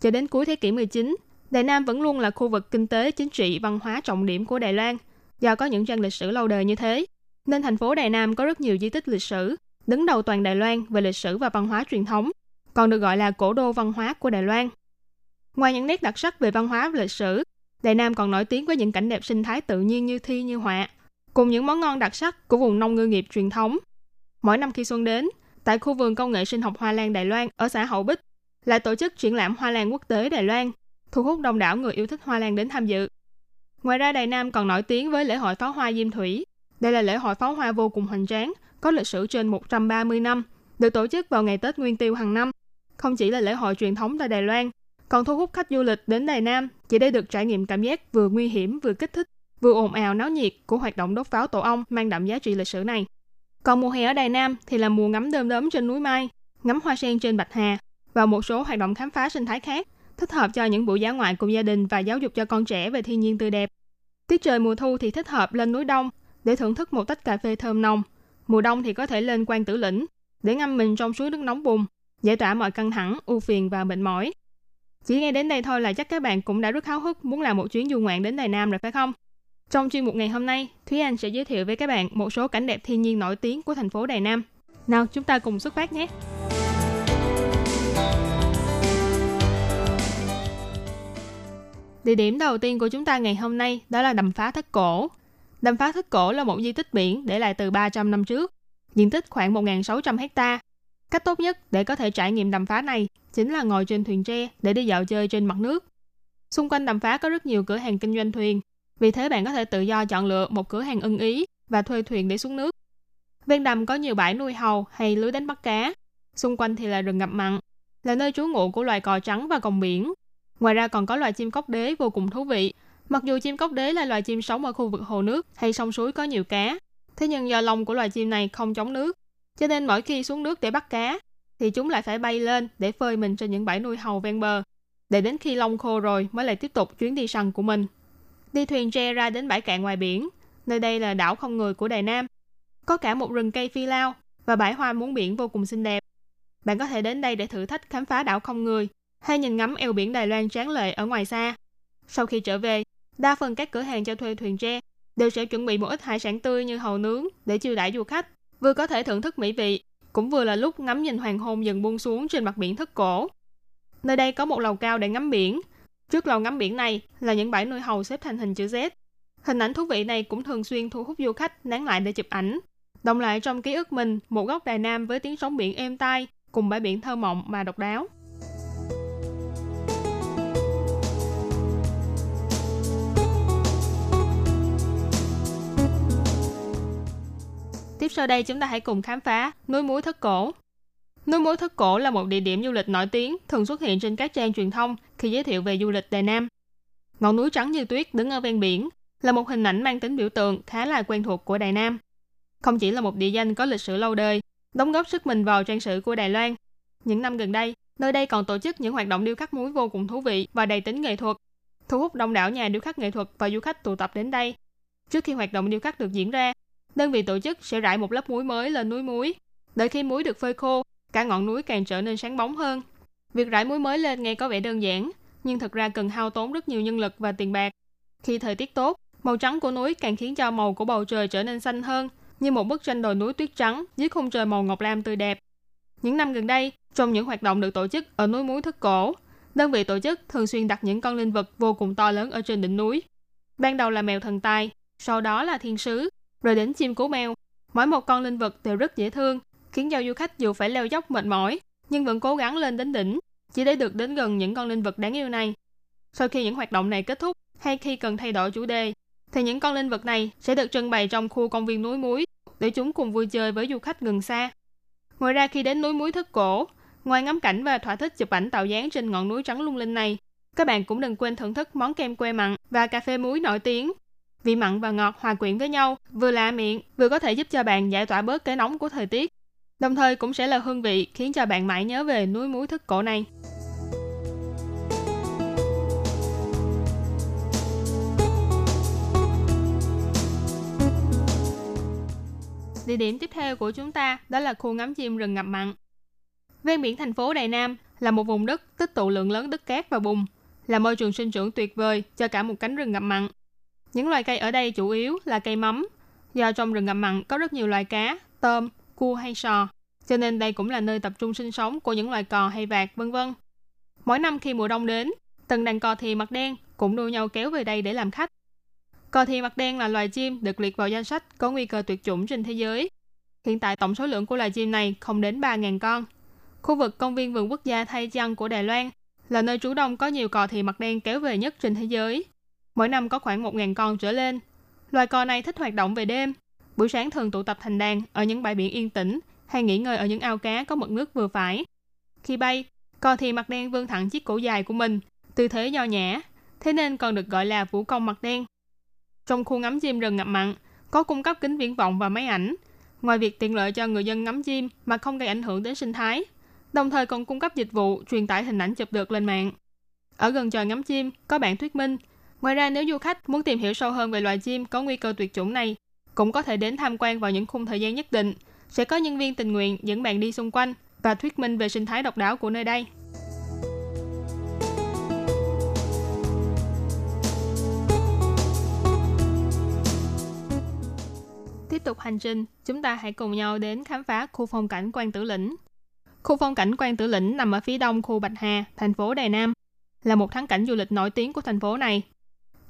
Cho đến cuối thế kỷ 19, Đài Nam vẫn luôn là khu vực kinh tế, chính trị, văn hóa trọng điểm của Đài Loan. Do có những trang lịch sử lâu đời như thế, nên thành phố Đài Nam có rất nhiều di tích lịch sử, đứng đầu toàn Đài Loan về lịch sử và văn hóa truyền thống, còn được gọi là cổ đô văn hóa của Đài Loan. Ngoài những nét đặc sắc về văn hóa và lịch sử, đại Nam còn nổi tiếng với những cảnh đẹp sinh thái tự nhiên như thi như họa, cùng những món ngon đặc sắc của vùng nông ngư nghiệp truyền thống. Mỗi năm khi xuân đến, tại khu vườn công nghệ sinh học Hoa Lan Đài Loan ở xã Hậu Bích, lại tổ chức triển lãm Hoa Lan quốc tế Đài Loan, thu hút đông đảo người yêu thích hoa lan đến tham dự. Ngoài ra Đài Nam còn nổi tiếng với lễ hội pháo hoa Diêm Thủy. Đây là lễ hội pháo hoa vô cùng hoành tráng, có lịch sử trên 130 năm, được tổ chức vào ngày Tết Nguyên Tiêu hàng năm. Không chỉ là lễ hội truyền thống tại Đài Loan, còn thu hút khách du lịch đến Đài Nam chỉ để được trải nghiệm cảm giác vừa nguy hiểm vừa kích thích, vừa ồn ào náo nhiệt của hoạt động đốt pháo tổ ong mang đậm giá trị lịch sử này. Còn mùa hè ở Đài Nam thì là mùa ngắm đơm đớm trên núi Mai, ngắm hoa sen trên Bạch Hà và một số hoạt động khám phá sinh thái khác, thích hợp cho những buổi dã ngoại cùng gia đình và giáo dục cho con trẻ về thiên nhiên tươi đẹp. Tiết trời mùa thu thì thích hợp lên núi Đông để thưởng thức một tách cà phê thơm nồng. Mùa đông thì có thể lên quan tử lĩnh để ngâm mình trong suối nước nóng bùn, giải tỏa mọi căng thẳng, ưu phiền và mệt mỏi. Chỉ nghe đến đây thôi là chắc các bạn cũng đã rất háo hức muốn làm một chuyến du ngoạn đến Đài Nam rồi phải không? Trong chuyên mục ngày hôm nay, Thúy Anh sẽ giới thiệu với các bạn một số cảnh đẹp thiên nhiên nổi tiếng của thành phố Đài Nam. Nào, chúng ta cùng xuất phát nhé! Địa điểm đầu tiên của chúng ta ngày hôm nay đó là đầm phá thất cổ. Đầm phá thất cổ là một di tích biển để lại từ 300 năm trước, diện tích khoảng 1.600 hecta. Cách tốt nhất để có thể trải nghiệm đầm phá này chính là ngồi trên thuyền tre để đi dạo chơi trên mặt nước. Xung quanh đầm phá có rất nhiều cửa hàng kinh doanh thuyền, vì thế bạn có thể tự do chọn lựa một cửa hàng ưng ý và thuê thuyền để xuống nước. Ven đầm có nhiều bãi nuôi hầu hay lưới đánh bắt cá. Xung quanh thì là rừng ngập mặn, là nơi trú ngụ của loài cò trắng và còng biển. Ngoài ra còn có loài chim cốc đế vô cùng thú vị. Mặc dù chim cốc đế là loài chim sống ở khu vực hồ nước hay sông suối có nhiều cá, thế nhưng do lông của loài chim này không chống nước, cho nên mỗi khi xuống nước để bắt cá thì chúng lại phải bay lên để phơi mình trên những bãi nuôi hầu ven bờ, để đến khi lông khô rồi mới lại tiếp tục chuyến đi săn của mình. Đi thuyền tre ra đến bãi cạn ngoài biển, nơi đây là đảo không người của Đài Nam. Có cả một rừng cây phi lao và bãi hoa muống biển vô cùng xinh đẹp. Bạn có thể đến đây để thử thách khám phá đảo không người hay nhìn ngắm eo biển Đài Loan tráng lệ ở ngoài xa. Sau khi trở về, đa phần các cửa hàng cho thuê thuyền tre đều sẽ chuẩn bị một ít hải sản tươi như hầu nướng để chiêu đãi du khách, vừa có thể thưởng thức mỹ vị, cũng vừa là lúc ngắm nhìn hoàng hôn dần buông xuống trên mặt biển thất cổ. Nơi đây có một lầu cao để ngắm biển. Trước lầu ngắm biển này là những bãi nuôi hầu xếp thành hình chữ Z. Hình ảnh thú vị này cũng thường xuyên thu hút du khách nán lại để chụp ảnh. Đồng lại trong ký ức mình một góc Đài Nam với tiếng sóng biển êm tai cùng bãi biển thơ mộng mà độc đáo. Tiếp sau đây chúng ta hãy cùng khám phá núi muối thất cổ. Núi muối thất cổ là một địa điểm du lịch nổi tiếng thường xuất hiện trên các trang truyền thông khi giới thiệu về du lịch Đài Nam. Ngọn núi trắng như tuyết đứng ở ven biển là một hình ảnh mang tính biểu tượng khá là quen thuộc của Đài Nam. Không chỉ là một địa danh có lịch sử lâu đời, đóng góp sức mình vào trang sử của Đài Loan. Những năm gần đây, nơi đây còn tổ chức những hoạt động điêu khắc muối vô cùng thú vị và đầy tính nghệ thuật, thu hút đông đảo nhà điêu khắc nghệ thuật và du khách tụ tập đến đây. Trước khi hoạt động điêu khắc được diễn ra, đơn vị tổ chức sẽ rải một lớp muối mới lên núi muối. Đợi khi muối được phơi khô, cả ngọn núi càng trở nên sáng bóng hơn. Việc rải muối mới lên nghe có vẻ đơn giản, nhưng thực ra cần hao tốn rất nhiều nhân lực và tiền bạc. Khi thời tiết tốt, màu trắng của núi càng khiến cho màu của bầu trời trở nên xanh hơn, như một bức tranh đồi núi tuyết trắng dưới khung trời màu ngọc lam tươi đẹp. Những năm gần đây, trong những hoạt động được tổ chức ở núi muối thất cổ, đơn vị tổ chức thường xuyên đặt những con linh vật vô cùng to lớn ở trên đỉnh núi. Ban đầu là mèo thần tài, sau đó là thiên sứ, rồi đến chim cú mèo. Mỗi một con linh vật đều rất dễ thương, khiến cho du khách dù phải leo dốc mệt mỏi, nhưng vẫn cố gắng lên đến đỉnh, chỉ để được đến gần những con linh vật đáng yêu này. Sau khi những hoạt động này kết thúc, hay khi cần thay đổi chủ đề, thì những con linh vật này sẽ được trưng bày trong khu công viên núi muối để chúng cùng vui chơi với du khách gần xa. Ngoài ra khi đến núi muối thất cổ, ngoài ngắm cảnh và thỏa thích chụp ảnh tạo dáng trên ngọn núi trắng lung linh này, các bạn cũng đừng quên thưởng thức món kem que mặn và cà phê muối nổi tiếng Vị mặn và ngọt hòa quyện với nhau, vừa lạ miệng, vừa có thể giúp cho bạn giải tỏa bớt cái nóng của thời tiết. Đồng thời cũng sẽ là hương vị khiến cho bạn mãi nhớ về núi muối thức cổ này. Địa điểm tiếp theo của chúng ta đó là khu ngắm chim rừng ngập mặn. Ven biển thành phố Đài Nam là một vùng đất tích tụ lượng lớn đất cát và bùn, là môi trường sinh trưởng tuyệt vời cho cả một cánh rừng ngập mặn. Những loài cây ở đây chủ yếu là cây mắm. Do trong rừng ngập mặn có rất nhiều loài cá, tôm, cua hay sò, cho nên đây cũng là nơi tập trung sinh sống của những loài cò hay vạc, vân vân. Mỗi năm khi mùa đông đến, từng đàn cò thì mặt đen cũng đua nhau kéo về đây để làm khách. Cò thì mặt đen là loài chim được liệt vào danh sách có nguy cơ tuyệt chủng trên thế giới. Hiện tại tổng số lượng của loài chim này không đến 3.000 con. Khu vực công viên vườn quốc gia Thay Chăng của Đài Loan là nơi trú đông có nhiều cò thì mặt đen kéo về nhất trên thế giới. Mỗi năm có khoảng 1.000 con trở lên. Loài cò này thích hoạt động về đêm. Buổi sáng thường tụ tập thành đàn ở những bãi biển yên tĩnh hay nghỉ ngơi ở những ao cá có mực nước vừa phải. Khi bay, cò thì mặt đen vươn thẳng chiếc cổ dài của mình, tư thế nho nhã, thế nên còn được gọi là vũ công mặt đen. Trong khu ngắm chim rừng ngập mặn, có cung cấp kính viễn vọng và máy ảnh. Ngoài việc tiện lợi cho người dân ngắm chim mà không gây ảnh hưởng đến sinh thái, đồng thời còn cung cấp dịch vụ truyền tải hình ảnh chụp được lên mạng. Ở gần tròi ngắm chim có bảng thuyết minh Ngoài ra nếu du khách muốn tìm hiểu sâu hơn về loài chim có nguy cơ tuyệt chủng này, cũng có thể đến tham quan vào những khung thời gian nhất định. Sẽ có nhân viên tình nguyện dẫn bạn đi xung quanh và thuyết minh về sinh thái độc đáo của nơi đây. Tiếp tục hành trình, chúng ta hãy cùng nhau đến khám phá khu phong cảnh Quan Tử Lĩnh. Khu phong cảnh Quan Tử Lĩnh nằm ở phía đông khu Bạch Hà, thành phố Đài Nam, là một thắng cảnh du lịch nổi tiếng của thành phố này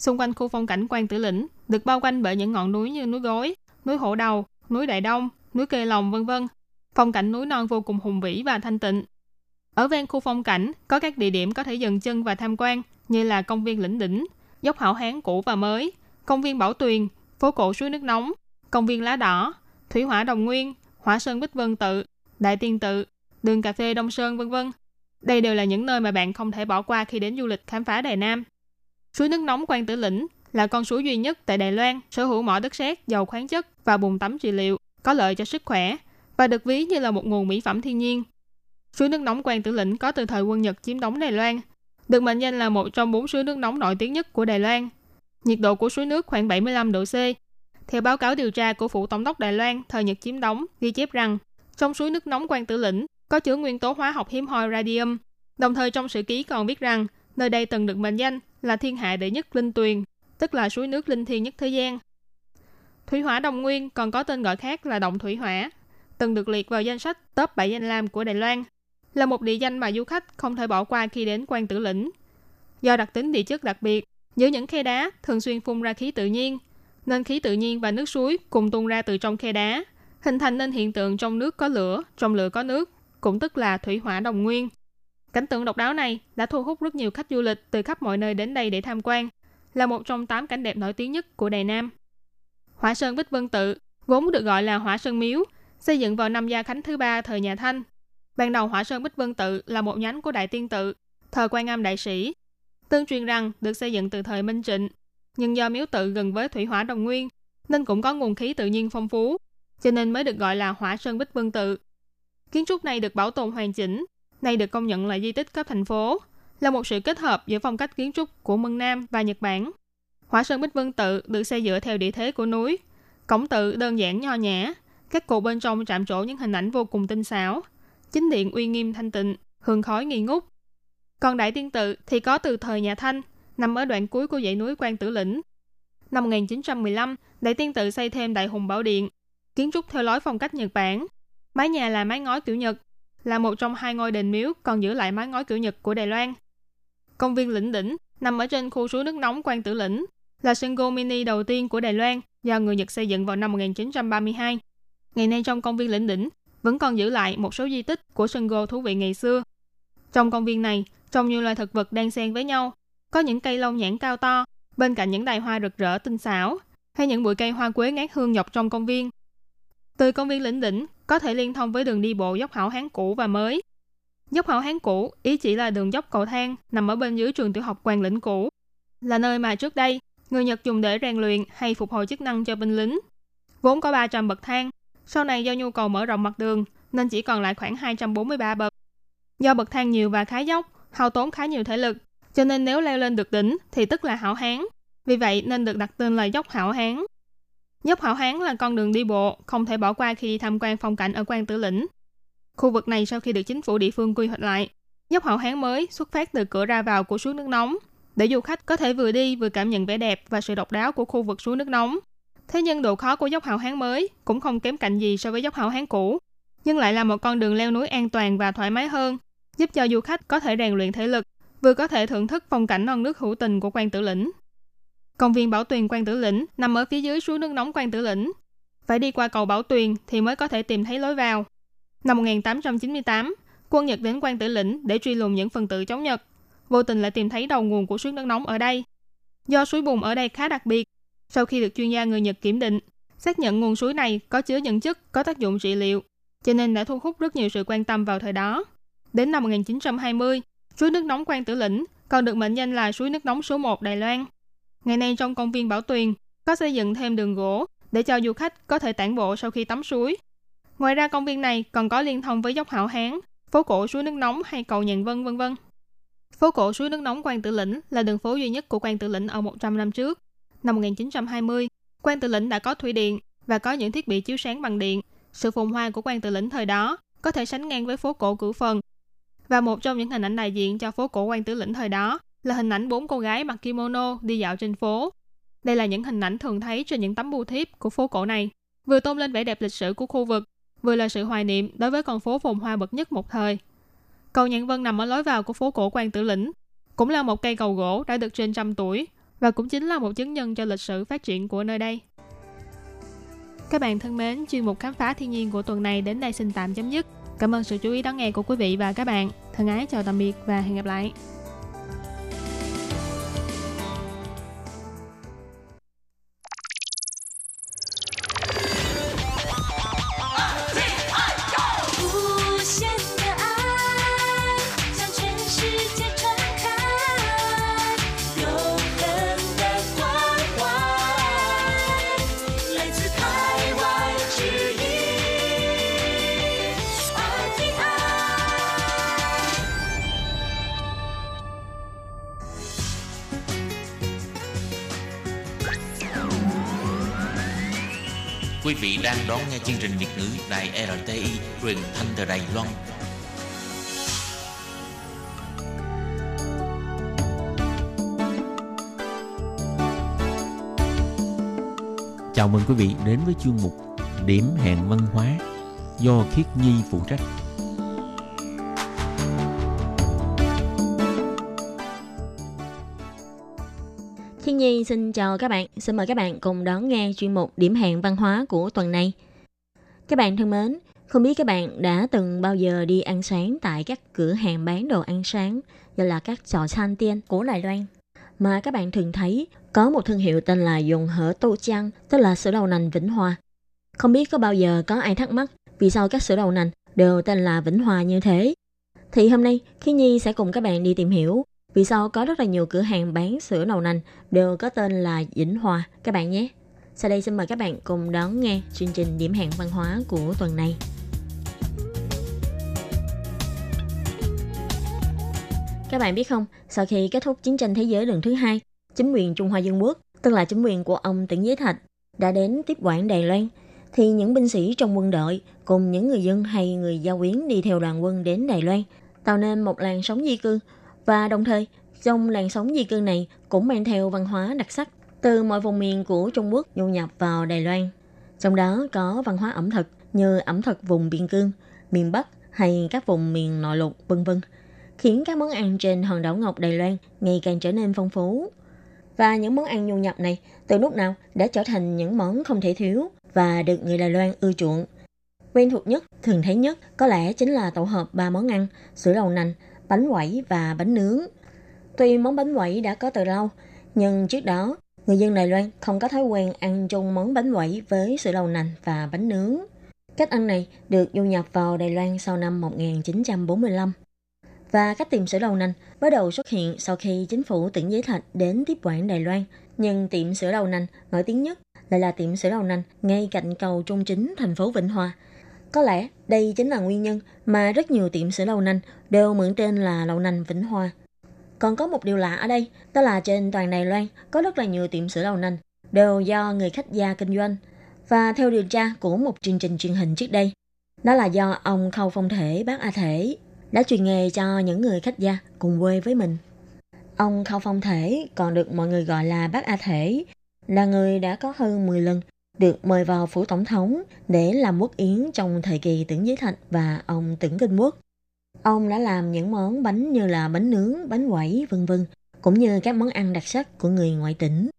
Xung quanh khu phong cảnh Quan Tử Lĩnh được bao quanh bởi những ngọn núi như núi Gối, núi Hổ Đầu, núi Đại Đông, núi Kê Lòng vân vân. Phong cảnh núi non vô cùng hùng vĩ và thanh tịnh. Ở ven khu phong cảnh có các địa điểm có thể dừng chân và tham quan như là công viên Lĩnh Đỉnh, dốc Hảo Hán cũ và mới, công viên Bảo Tuyền, phố cổ suối nước nóng, công viên Lá Đỏ, thủy hỏa Đồng Nguyên, hỏa sơn Bích Vân Tự, Đại Tiên Tự, đường cà phê Đông Sơn vân vân. Đây đều là những nơi mà bạn không thể bỏ qua khi đến du lịch khám phá Đài Nam. Suối nước nóng Quan Tử Lĩnh là con suối duy nhất tại Đài Loan sở hữu mỏ đất sét, dầu khoáng chất và bùn tắm trị liệu, có lợi cho sức khỏe và được ví như là một nguồn mỹ phẩm thiên nhiên. Suối nước nóng Quan Tử Lĩnh có từ thời quân Nhật chiếm đóng Đài Loan, được mệnh danh là một trong bốn suối nước nóng nổi tiếng nhất của Đài Loan. nhiệt độ của suối nước khoảng 75 độ C. Theo báo cáo điều tra của phủ tổng đốc Đài Loan thời Nhật chiếm đóng ghi chép rằng trong suối nước nóng Quan Tử Lĩnh có chứa nguyên tố hóa học hiếm hoi radium. Đồng thời trong sử ký còn viết rằng nơi đây từng được mệnh danh là thiên hạ đệ nhất linh tuyền, tức là suối nước linh thiêng nhất thế gian. Thủy hỏa đồng nguyên còn có tên gọi khác là động thủy hỏa, từng được liệt vào danh sách top 7 danh lam của Đài Loan, là một địa danh mà du khách không thể bỏ qua khi đến Quan Tử Lĩnh. Do đặc tính địa chất đặc biệt, giữa những khe đá thường xuyên phun ra khí tự nhiên, nên khí tự nhiên và nước suối cùng tuôn ra từ trong khe đá, hình thành nên hiện tượng trong nước có lửa, trong lửa có nước, cũng tức là thủy hỏa đồng nguyên. Cảnh tượng độc đáo này đã thu hút rất nhiều khách du lịch từ khắp mọi nơi đến đây để tham quan, là một trong 8 cảnh đẹp nổi tiếng nhất của Đài Nam. Hỏa Sơn Bích Vân Tự vốn được gọi là Hỏa Sơn Miếu, xây dựng vào năm Gia Khánh thứ ba thời nhà Thanh. Ban đầu Hỏa Sơn Bích Vân Tự là một nhánh của Đại Tiên Tự, thờ Quan Âm Đại Sĩ. Tương truyền rằng được xây dựng từ thời Minh Trịnh, nhưng do miếu tự gần với thủy hỏa đồng nguyên, nên cũng có nguồn khí tự nhiên phong phú, cho nên mới được gọi là Hỏa Sơn Bích Vân Tự. Kiến trúc này được bảo tồn hoàn chỉnh, nay được công nhận là di tích cấp thành phố, là một sự kết hợp giữa phong cách kiến trúc của Mân Nam và Nhật Bản. Hỏa Sơn Bích Vân Tự được xây dựa theo địa thế của núi. Cổng tự đơn giản nho nhã, các cột bên trong chạm trổ những hình ảnh vô cùng tinh xảo. Chính điện uy nghiêm thanh tịnh, hương khói nghi ngút. Còn Đại Tiên Tự thì có từ thời nhà Thanh, nằm ở đoạn cuối của dãy núi Quan Tử Lĩnh. Năm 1915, Đại Tiên Tự xây thêm Đại Hùng Bảo Điện, kiến trúc theo lối phong cách Nhật Bản. Mái nhà là mái ngói kiểu Nhật, là một trong hai ngôi đền miếu còn giữ lại mái ngói kiểu Nhật của Đài Loan. Công viên Lĩnh Đỉnh nằm ở trên khu suối nước nóng Quan Tử Lĩnh, là sân golf mini đầu tiên của Đài Loan do người Nhật xây dựng vào năm 1932. Ngày nay trong công viên Lĩnh Đỉnh vẫn còn giữ lại một số di tích của sân golf thú vị ngày xưa. Trong công viên này, trồng nhiều loài thực vật đang xen với nhau, có những cây lông nhãn cao to, bên cạnh những đài hoa rực rỡ tinh xảo, hay những bụi cây hoa quế ngát hương nhọc trong công viên. Từ công viên Lĩnh Đỉnh có thể liên thông với đường đi bộ dốc hảo hán cũ và mới. Dốc hảo hán cũ ý chỉ là đường dốc cầu thang nằm ở bên dưới trường tiểu học Quan Lĩnh cũ, là nơi mà trước đây người Nhật dùng để rèn luyện hay phục hồi chức năng cho binh lính. Vốn có 300 bậc thang, sau này do nhu cầu mở rộng mặt đường nên chỉ còn lại khoảng 243 bậc. Do bậc thang nhiều và khá dốc, hao tốn khá nhiều thể lực, cho nên nếu leo lên được đỉnh thì tức là hảo hán. Vì vậy nên được đặt tên là dốc hảo hán. Dốc hảo hán là con đường đi bộ không thể bỏ qua khi đi tham quan phong cảnh ở quan tử lĩnh. Khu vực này sau khi được chính phủ địa phương quy hoạch lại, dốc hảo hán mới xuất phát từ cửa ra vào của suối nước nóng để du khách có thể vừa đi vừa cảm nhận vẻ đẹp và sự độc đáo của khu vực suối nước nóng. Thế nhưng độ khó của dốc hào hán mới cũng không kém cạnh gì so với dốc hào hán cũ, nhưng lại là một con đường leo núi an toàn và thoải mái hơn, giúp cho du khách có thể rèn luyện thể lực, vừa có thể thưởng thức phong cảnh non nước hữu tình của quan tử lĩnh. Công viên Bảo Tuyền Quan Tử Lĩnh nằm ở phía dưới suối nước nóng Quan Tử Lĩnh. Phải đi qua cầu Bảo Tuyền thì mới có thể tìm thấy lối vào. Năm 1898, quân Nhật đến Quan Tử Lĩnh để truy lùng những phần tử chống Nhật vô tình lại tìm thấy đầu nguồn của suối nước nóng ở đây. Do suối bùn ở đây khá đặc biệt, sau khi được chuyên gia người Nhật kiểm định, xác nhận nguồn suối này có chứa những chất có tác dụng trị liệu, cho nên đã thu hút rất nhiều sự quan tâm vào thời đó. Đến năm 1920, suối nước nóng Quan Tử Lĩnh còn được mệnh danh là suối nước nóng số 1 Đài Loan. Ngày nay trong công viên Bảo Tuyền có xây dựng thêm đường gỗ để cho du khách có thể tản bộ sau khi tắm suối. Ngoài ra công viên này còn có liên thông với dốc Hảo Hán, phố cổ suối nước nóng hay cầu Nhàn Vân vân vân. Phố cổ suối nước nóng Quan Tử Lĩnh là đường phố duy nhất của Quan Tử Lĩnh ở 100 năm trước. Năm 1920, Quan Tử Lĩnh đã có thủy điện và có những thiết bị chiếu sáng bằng điện. Sự phồn hoa của Quan Tử Lĩnh thời đó có thể sánh ngang với phố cổ Cửu Phần. Và một trong những hình ảnh đại diện cho phố cổ Quan Tử Lĩnh thời đó là hình ảnh bốn cô gái mặc kimono đi dạo trên phố. Đây là những hình ảnh thường thấy trên những tấm bưu thiếp của phố cổ này, vừa tôn lên vẻ đẹp lịch sử của khu vực, vừa là sự hoài niệm đối với con phố phồn hoa bậc nhất một thời Cầu Nhạn Vân nằm ở lối vào của phố cổ Quan Tử Lĩnh, cũng là một cây cầu gỗ đã được trên trăm tuổi và cũng chính là một chứng nhân cho lịch sử phát triển của nơi đây. Các bạn thân mến, chuyên mục khám phá thiên nhiên của tuần này đến đây xin tạm chấm dứt. Cảm ơn sự chú ý đón nghe của quý vị và các bạn. Thân ái chào tạm biệt và hẹn gặp lại. Đang đón nghe chương trình Việt ngữ Đài RTI truyền thanh từ Đài Loan. Chào mừng quý vị đến với chuyên mục Điểm hẹn văn hóa do Khiết Nhi phụ trách. Nhi xin chào các bạn, xin mời các bạn cùng đón nghe chuyên mục Điểm hẹn văn hóa của tuần này. Các bạn thân mến, không biết các bạn đã từng bao giờ đi ăn sáng tại các cửa hàng bán đồ ăn sáng, gọi là các trò san tiên của Đài Loan, mà các bạn thường thấy có một thương hiệu tên là dùng hở tô chăng, tức là sữa đậu nành Vĩnh Hòa. Không biết có bao giờ có ai thắc mắc vì sao các sữa đậu nành đều tên là Vĩnh Hòa như thế? Thì hôm nay, Khi Nhi sẽ cùng các bạn đi tìm hiểu vì sao có rất là nhiều cửa hàng bán sữa đậu nành đều có tên là Vĩnh Hòa các bạn nhé. Sau đây xin mời các bạn cùng đón nghe chương trình điểm hẹn văn hóa của tuần này. Các bạn biết không, sau khi kết thúc chiến tranh thế giới lần thứ hai, chính quyền Trung Hoa Dân Quốc, tức là chính quyền của ông Tưởng Giới Thạch, đã đến tiếp quản Đài Loan, thì những binh sĩ trong quân đội cùng những người dân hay người giao quyến đi theo đoàn quân đến Đài Loan, tạo nên một làn sóng di cư và đồng thời trong làn sóng di cư này cũng mang theo văn hóa đặc sắc từ mọi vùng miền của Trung Quốc du nhập vào Đài Loan. Trong đó có văn hóa ẩm thực như ẩm thực vùng biên cương, miền Bắc hay các vùng miền nội lục vân vân, khiến các món ăn trên hòn đảo Ngọc Đài Loan ngày càng trở nên phong phú. Và những món ăn du nhập này từ lúc nào đã trở thành những món không thể thiếu và được người Đài Loan ưa chuộng. Quen thuộc nhất, thường thấy nhất có lẽ chính là tổ hợp ba món ăn, sữa đậu nành, bánh quẩy và bánh nướng. Tuy món bánh quẩy đã có từ lâu, nhưng trước đó, người dân Đài Loan không có thói quen ăn chung món bánh quẩy với sữa đậu nành và bánh nướng. Cách ăn này được du nhập vào Đài Loan sau năm 1945. Và cách tiệm sữa đậu nành bắt đầu xuất hiện sau khi chính phủ tỉnh Giới Thạch đến tiếp quản Đài Loan. Nhưng tiệm sữa đậu nành nổi tiếng nhất lại là tiệm sữa đậu nành ngay cạnh cầu Trung Chính, thành phố Vĩnh Hòa. Có lẽ đây chính là nguyên nhân mà rất nhiều tiệm sữa đậu nành đều mượn tên là đậu nành Vĩnh Hòa. Còn có một điều lạ ở đây, đó là trên toàn Đài Loan có rất là nhiều tiệm sữa đậu nành đều do người khách gia kinh doanh. Và theo điều tra của một chương trình truyền hình trước đây, đó là do ông Khâu Phong Thể bác A Thể đã truyền nghề cho những người khách gia cùng quê với mình. Ông Khâu Phong Thể còn được mọi người gọi là bác A Thể, là người đã có hơn 10 lần được mời vào phủ tổng thống để làm quốc yến trong thời kỳ tưởng giới thạch và ông tưởng kinh quốc. Ông đã làm những món bánh như là bánh nướng, bánh quẩy, vân vân, cũng như các món ăn đặc sắc của người ngoại tỉnh,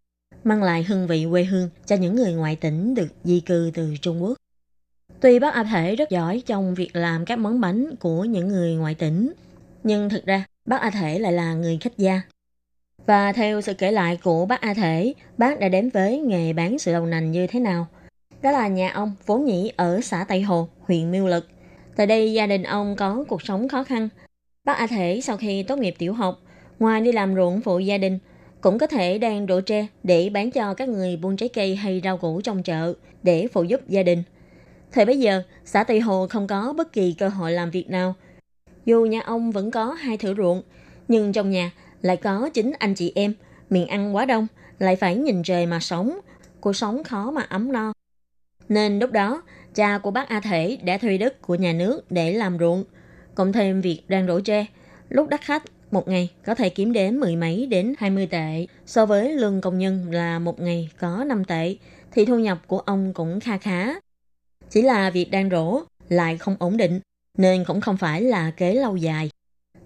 mang lại hương vị quê hương cho những người ngoại tỉnh được di cư từ Trung Quốc. Tuy bác A Thể rất giỏi trong việc làm các món bánh của những người ngoại tỉnh, nhưng thực ra bác A Thể lại là người khách gia. Và theo sự kể lại của bác A Thể, bác đã đến với nghề bán sữa đậu nành như thế nào. Đó là nhà ông vốn nhĩ ở xã Tây Hồ, huyện Miêu Lực. Tại đây gia đình ông có cuộc sống khó khăn. Bác A Thể sau khi tốt nghiệp tiểu học, ngoài đi làm ruộng phụ gia đình, cũng có thể đang đổ tre để bán cho các người buôn trái cây hay rau củ trong chợ để phụ giúp gia đình. Thời bấy giờ, xã Tây Hồ không có bất kỳ cơ hội làm việc nào. Dù nhà ông vẫn có hai thửa ruộng, nhưng trong nhà lại có chính anh chị em, miệng ăn quá đông, lại phải nhìn trời mà sống, cuộc sống khó mà ấm no. Nên lúc đó, cha của bác A Thể đã thuê đất của nhà nước để làm ruộng, cộng thêm việc đang rổ tre. Lúc đắt khách, một ngày có thể kiếm đến mười mấy đến 20 tệ. So với lương công nhân là một ngày có 5 tệ, thì thu nhập của ông cũng kha khá. Chỉ là việc đang rổ lại không ổn định, nên cũng không phải là kế lâu dài.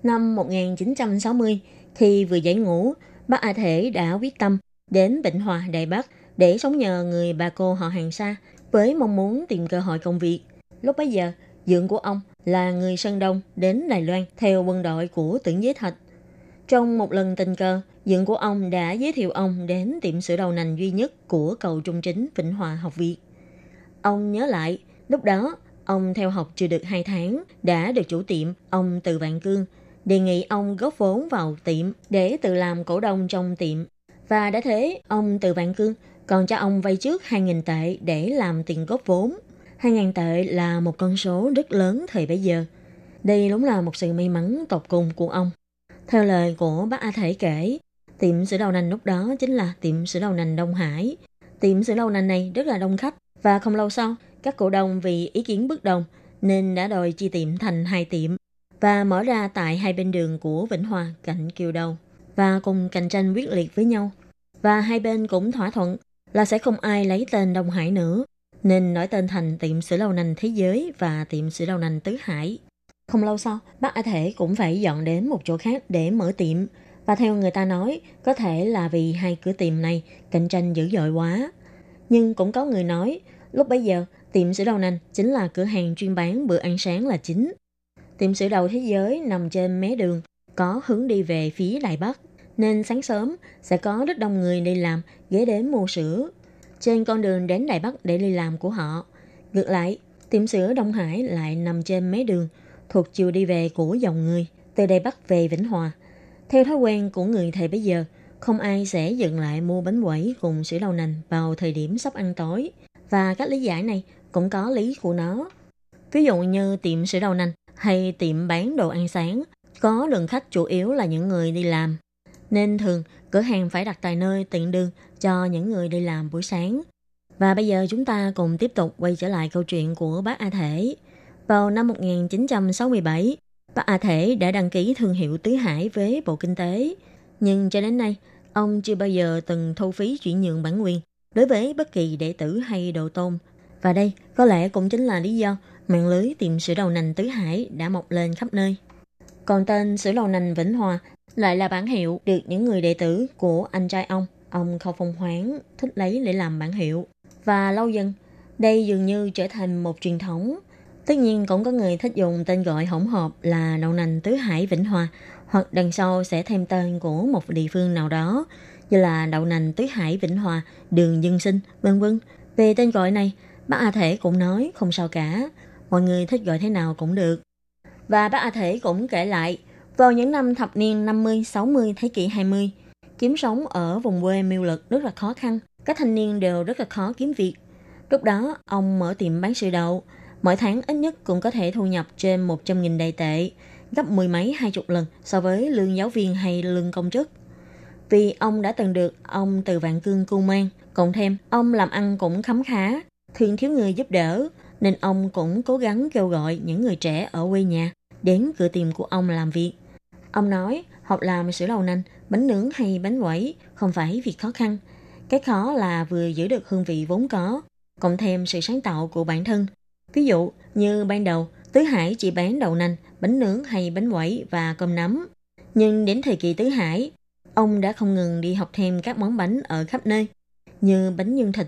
Năm 1960, khi vừa giải ngủ, bác A Thể đã quyết tâm đến Vĩnh Hòa, Đài Bắc để sống nhờ người bà cô họ hàng xa với mong muốn tìm cơ hội công việc. Lúc bấy giờ, dượng của ông là người Sơn Đông đến Đài Loan theo quân đội của tưởng giới thạch. Trong một lần tình cờ, dượng của ông đã giới thiệu ông đến tiệm sửa đầu nành duy nhất của cầu Trung Chính Vĩnh Hòa học viện. Ông nhớ lại, lúc đó ông theo học chưa được 2 tháng đã được chủ tiệm ông Từ Vạn Cương đề nghị ông góp vốn vào tiệm để tự làm cổ đông trong tiệm. Và đã thế, ông Từ Vạn Cương còn cho ông vay trước 2.000 tệ để làm tiền góp vốn. 2.000 tệ là một con số rất lớn thời bấy giờ. Đây đúng là một sự may mắn tột cùng của ông. Theo lời của bác A Thể kể, tiệm sữa đậu nành lúc đó chính là tiệm sữa đậu nành Đông Hải. Tiệm sữa đậu nành này rất là đông khách Và không lâu sau, các cổ đông vì ý kiến bất đồng nên đã đòi chia tiệm thành hai tiệm và mở ra tại hai bên đường của Vĩnh Hòa cạnh Kiều Đầu và cùng cạnh tranh quyết liệt với nhau. Và hai bên cũng thỏa thuận là sẽ không ai lấy tên Đông Hải nữa, nên đổi tên thành tiệm sữa lâu nành thế giới và tiệm sữa lâu nành tứ hải. Không lâu sau, bác A Thể cũng phải dọn đến một chỗ khác để mở tiệm. Và theo người ta nói, có thể là vì hai cửa tiệm này cạnh tranh dữ dội quá. Nhưng cũng có người nói, lúc bấy giờ, tiệm sữa đầu nành chính là cửa hàng chuyên bán bữa ăn sáng là chính. Tiệm sữa đầu thế giới nằm trên mé đường, có hướng đi về phía Đài Bắc. Nên sáng sớm sẽ có rất đông người đi làm ghé đến mua sữa. Trên con đường đến Đài Bắc để đi làm của họ. Ngược lại, tiệm sữa Đông Hải lại nằm trên mé đường, thuộc chiều đi về của dòng người, từ Đài Bắc về Vĩnh Hòa. Theo thói quen của người thời bây giờ, không ai sẽ dừng lại mua bánh quẩy cùng sữa đậu nành vào thời điểm sắp ăn tối. Và các lý giải này cũng có lý của nó. Ví dụ như tiệm sữa đậu nành hay tiệm bán đồ ăn sáng, có lượng khách chủ yếu là những người đi làm. Nên thường cửa hàng phải đặt tại nơi tiện đường cho những người đi làm buổi sáng. Và bây giờ chúng ta cùng tiếp tục quay trở lại câu chuyện của bác A Thể. Vào năm 1967, bác A Thể đã đăng ký thương hiệu Tứ Hải với Bộ Kinh tế. Nhưng cho đến nay, ông chưa bao giờ từng thu phí chuyển nhượng bản quyền đối với bất kỳ đệ tử hay đồ tôn. Và đây có lẽ cũng chính là lý do mạng lưới tiệm sữa đầu nành Tứ Hải đã mọc lên khắp nơi. Còn tên sữa đầu nành Vĩnh Hòa lại là bản hiệu được những người đệ tử của anh trai ông, ông Khâu Phong Hoáng thích lấy để làm bản hiệu. Và lâu dần, đây dường như trở thành một truyền thống. Tất nhiên cũng có người thích dùng tên gọi hỗn hợp là đầu nành Tứ Hải Vĩnh Hòa hoặc đằng sau sẽ thêm tên của một địa phương nào đó như là đậu nành Tứ Hải Vĩnh Hòa, đường Dân Sinh, vân vân. Về tên gọi này, bác A Thể cũng nói không sao cả, mọi người thích gọi thế nào cũng được. Và bác A Thể cũng kể lại, vào những năm thập niên 50-60 thế kỷ 20, kiếm sống ở vùng quê miêu lực rất là khó khăn. Các thanh niên đều rất là khó kiếm việc. Lúc đó, ông mở tiệm bán sữa đậu. Mỗi tháng ít nhất cũng có thể thu nhập trên 100.000 đầy tệ, gấp mười mấy hai chục lần so với lương giáo viên hay lương công chức. Vì ông đã từng được ông từ Vạn Cương cưu mang, cộng thêm ông làm ăn cũng khấm khá, thường thiếu người giúp đỡ, nên ông cũng cố gắng kêu gọi những người trẻ ở quê nhà đến cửa tiệm của ông làm việc. Ông nói học làm sữa đậu nành, bánh nướng hay bánh quẩy không phải việc khó khăn. Cái khó là vừa giữ được hương vị vốn có, cộng thêm sự sáng tạo của bản thân. Ví dụ như ban đầu, Tứ Hải chỉ bán đậu nành, bánh nướng hay bánh quẩy và cơm nắm. Nhưng đến thời kỳ Tứ Hải, ông đã không ngừng đi học thêm các món bánh ở khắp nơi, như bánh nhân thịt,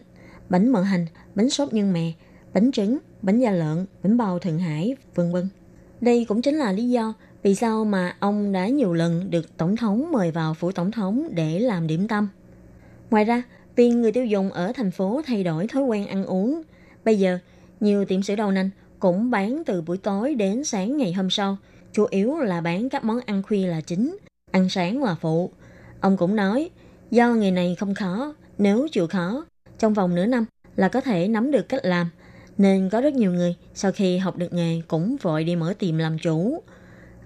bánh mỡ hành, bánh sốt nhân mè, bánh trứng, bánh da lợn, bánh bao Thượng Hải, vân vân. Đây cũng chính là lý do vì sao mà ông đã nhiều lần được Tổng thống mời vào phủ Tổng thống để làm điểm tâm. Ngoài ra, vì người tiêu dùng ở thành phố thay đổi thói quen ăn uống, bây giờ nhiều tiệm sữa đầu nành cũng bán từ buổi tối đến sáng ngày hôm sau, chủ yếu là bán các món ăn khuya là chính, ăn sáng là phụ. Ông cũng nói, do nghề này không khó, nếu chịu khó, trong vòng nửa năm là có thể nắm được cách làm, nên có rất nhiều người sau khi học được nghề cũng vội đi mở tiệm làm chủ.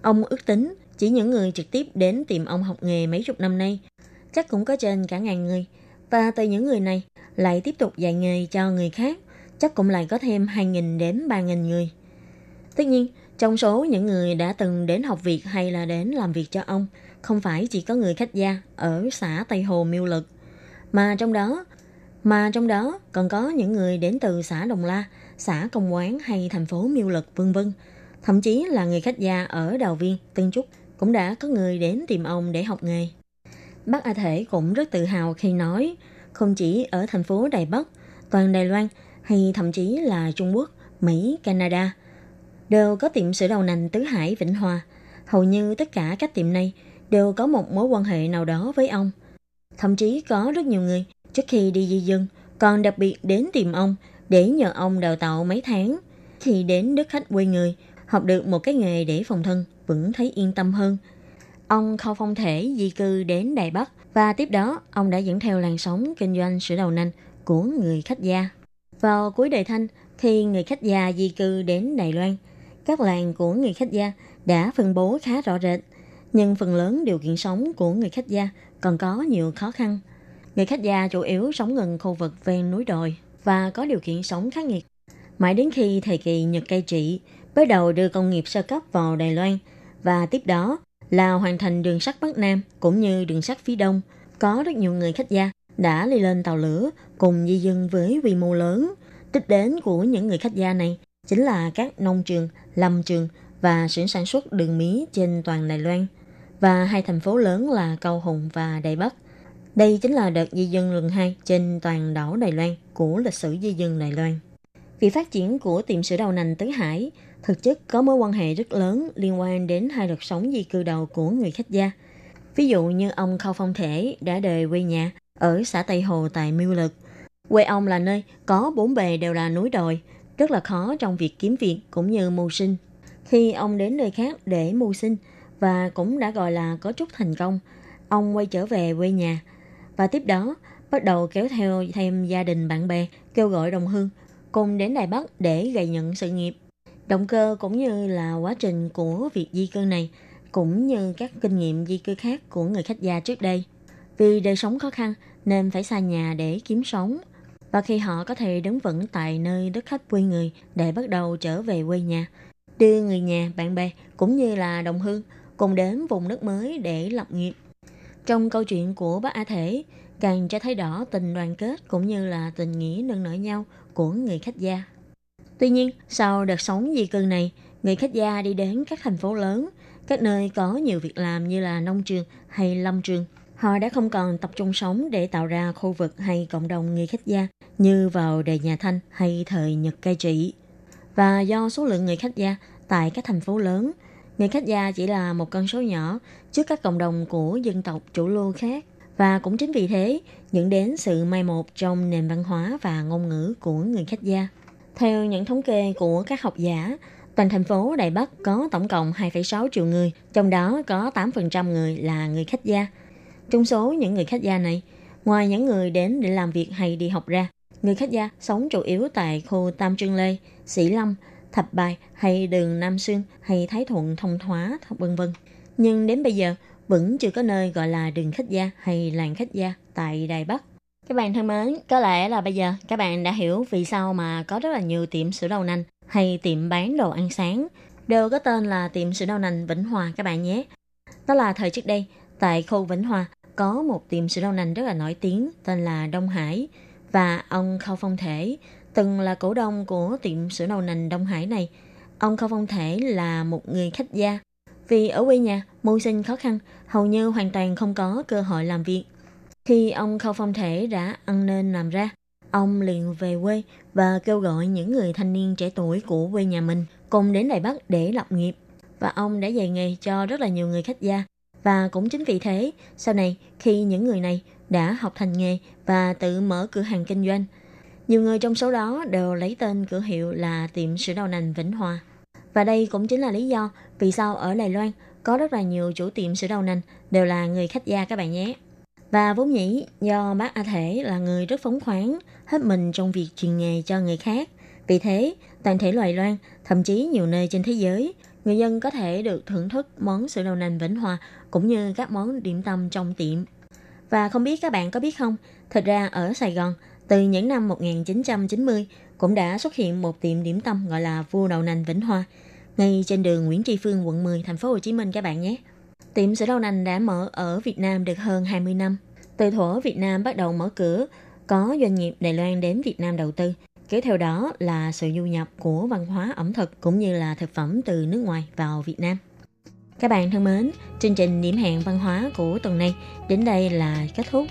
Ông ước tính chỉ những người trực tiếp đến tìm ông học nghề mấy chục năm nay chắc cũng có trên cả ngàn người. Và từ những người này lại tiếp tục dạy nghề cho người khác chắc cũng lại có thêm 2.000 đến 3.000 người. Tất nhiên, trong số những người đã từng đến học việc hay là đến làm việc cho ông, không phải chỉ có người khách gia ở xã Tây Hồ Miêu Lực, mà trong đó mà trong đó còn có những người đến từ xã Đồng La, xã Công Quán hay thành phố Miêu Lực vân vân Thậm chí là người khách gia ở Đào Viên, Tân Trúc cũng đã có người đến tìm ông để học nghề. Bác A Thể cũng rất tự hào khi nói, không chỉ ở thành phố Đài Bắc, toàn Đài Loan hay thậm chí là Trung Quốc, Mỹ, Canada, đều có tiệm sữa đầu nành Tứ Hải, Vĩnh Hòa. Hầu như tất cả các tiệm này đều có một mối quan hệ nào đó với ông. Thậm chí có rất nhiều người trước khi đi di dân còn đặc biệt đến tìm ông để nhờ ông đào tạo mấy tháng. Khi đến đất khách quê người, học được một cái nghề để phòng thân, vẫn thấy yên tâm hơn. Ông Khâu Phong Thể di cư đến Đài Bắc và tiếp đó ông đã dẫn theo làn sóng kinh doanh sữa đầu nành của người khách gia. Vào cuối đời Thanh, khi người khách gia di cư đến Đài Loan, các làng của người khách gia đã phân bố khá rõ rệt, nhưng phần lớn điều kiện sống của người khách gia còn có nhiều khó khăn. Người khách gia chủ yếu sống gần khu vực ven núi đồi và có điều kiện sống khắc nghiệt. Mãi đến khi thời kỳ Nhật cai trị bắt đầu đưa công nghiệp sơ cấp vào Đài Loan và tiếp đó là hoàn thành đường sắt Bắc Nam cũng như đường sắt phía Đông, có rất nhiều người khách gia đã đi lên tàu lửa cùng di dân với quy mô lớn. Đích đến của những người khách gia này chính là các nông trường, lâm trường và xưởng sản xuất đường mía trên toàn Đài Loan và hai thành phố lớn là Cao Hùng và Đài Bắc. Đây chính là đợt di dân lần hai trên toàn đảo Đài Loan của lịch sử di dân Đài Loan. Việc phát triển của tiệm sữa đầu nành Tứ Hải thực chất có mối quan hệ rất lớn liên quan đến hai đợt sống di cư đầu của người khách gia. Ví dụ như ông Khâu Phong Thể đã đời quê nhà ở xã Tây Hồ tại Miêu Lực. Quê ông là nơi có bốn bề đều là núi đồi, rất là khó trong việc kiếm việc cũng như mưu sinh. Khi ông đến nơi khác để mưu sinh và cũng đã gọi là có chút thành công, ông quay trở về quê nhà và tiếp đó bắt đầu kéo theo thêm gia đình bạn bè kêu gọi đồng hương cùng đến Đài Bắc để gầy nhận sự nghiệp. Động cơ cũng như là quá trình của việc di cư này cũng như các kinh nghiệm di cư khác của người khách gia trước đây. Vì đời sống khó khăn nên phải xa nhà để kiếm sống. Và khi họ có thể đứng vững tại nơi đất khách quê người để bắt đầu trở về quê nhà, đưa người nhà, bạn bè cũng như là đồng hương cùng đến vùng đất mới để lập nghiệp. Trong câu chuyện của bác A Thể, càng cho thấy rõ tình đoàn kết cũng như là tình nghĩa nâng nở nhau của người khách gia. Tuy nhiên, sau đợt sống di cư này, người khách gia đi đến các thành phố lớn, các nơi có nhiều việc làm như là nông trường hay lâm trường. Họ đã không còn tập trung sống để tạo ra khu vực hay cộng đồng người khách gia như vào đời nhà Thanh hay thời Nhật cai trị. Và do số lượng người khách gia tại các thành phố lớn, người khách gia chỉ là một con số nhỏ trước các cộng đồng của dân tộc chủ lưu khác. Và cũng chính vì thế, dẫn đến sự mai một trong nền văn hóa và ngôn ngữ của người khách gia. Theo những thống kê của các học giả, toàn thành phố Đài Bắc có tổng cộng 2,6 triệu người, trong đó có 8% người là người khách gia. Trong số những người khách gia này, ngoài những người đến để làm việc hay đi học ra, người khách gia sống chủ yếu tại khu Tam Trương Lê, Sĩ Lâm, Thập Bài hay đường Nam Sương hay Thái Thuận Thông Hóa, vân vân. Nhưng đến bây giờ, vẫn chưa có nơi gọi là đường khách gia hay làng khách gia tại Đài Bắc. Các bạn thân mến, có lẽ là bây giờ các bạn đã hiểu vì sao mà có rất là nhiều tiệm sữa đậu nành hay tiệm bán đồ ăn sáng đều có tên là tiệm sữa đậu nành Vĩnh Hòa các bạn nhé. Đó là thời trước đây, tại khu Vĩnh Hòa có một tiệm sữa đậu nành rất là nổi tiếng tên là Đông Hải và ông Khâu Phong Thể từng là cổ đông của tiệm sữa đậu nành Đông Hải này. Ông Khâu Phong Thể là một người khách gia vì ở quê nhà mưu sinh khó khăn, hầu như hoàn toàn không có cơ hội làm việc. Khi ông Khâu Phong Thể đã ăn nên làm ra, ông liền về quê và kêu gọi những người thanh niên trẻ tuổi của quê nhà mình cùng đến Đài Bắc để lập nghiệp. Và ông đã dạy nghề cho rất là nhiều người khách gia. Và cũng chính vì thế, sau này khi những người này đã học thành nghề và tự mở cửa hàng kinh doanh, nhiều người trong số đó đều lấy tên cửa hiệu là tiệm sữa đậu nành Vĩnh Hòa. Và đây cũng chính là lý do vì sao ở Đài Loan có rất là nhiều chủ tiệm sữa đậu nành đều là người khách gia các bạn nhé. Và vốn nhĩ do bác A Thể là người rất phóng khoáng, hết mình trong việc truyền nghề cho người khác. Vì thế, toàn thể loài loan, thậm chí nhiều nơi trên thế giới, người dân có thể được thưởng thức món sữa đậu nành Vĩnh Hòa cũng như các món điểm tâm trong tiệm. Và không biết các bạn có biết không, thật ra ở Sài Gòn, từ những năm 1990 cũng đã xuất hiện một tiệm điểm tâm gọi là Vua Đậu Nành Vĩnh hoa ngay trên đường Nguyễn Tri Phương, quận 10, thành phố Hồ Chí Minh các bạn nhé. Tiệm sữa đậu nành đã mở ở Việt Nam được hơn 20 năm. Từ thuở Việt Nam bắt đầu mở cửa, có doanh nghiệp Đài Loan đến Việt Nam đầu tư. Kéo theo đó là sự du nhập của văn hóa ẩm thực cũng như là thực phẩm từ nước ngoài vào Việt Nam. Các bạn thân mến, chương trình điểm hẹn văn hóa của tuần này đến đây là kết thúc.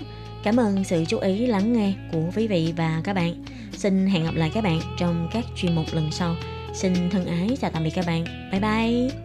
Cảm ơn sự chú ý, lắng nghe của quý vị và các bạn. Xin hẹn gặp lại các bạn trong các chuyên mục lần sau. Xin thân ái, chào tạm biệt các bạn. Bye bye.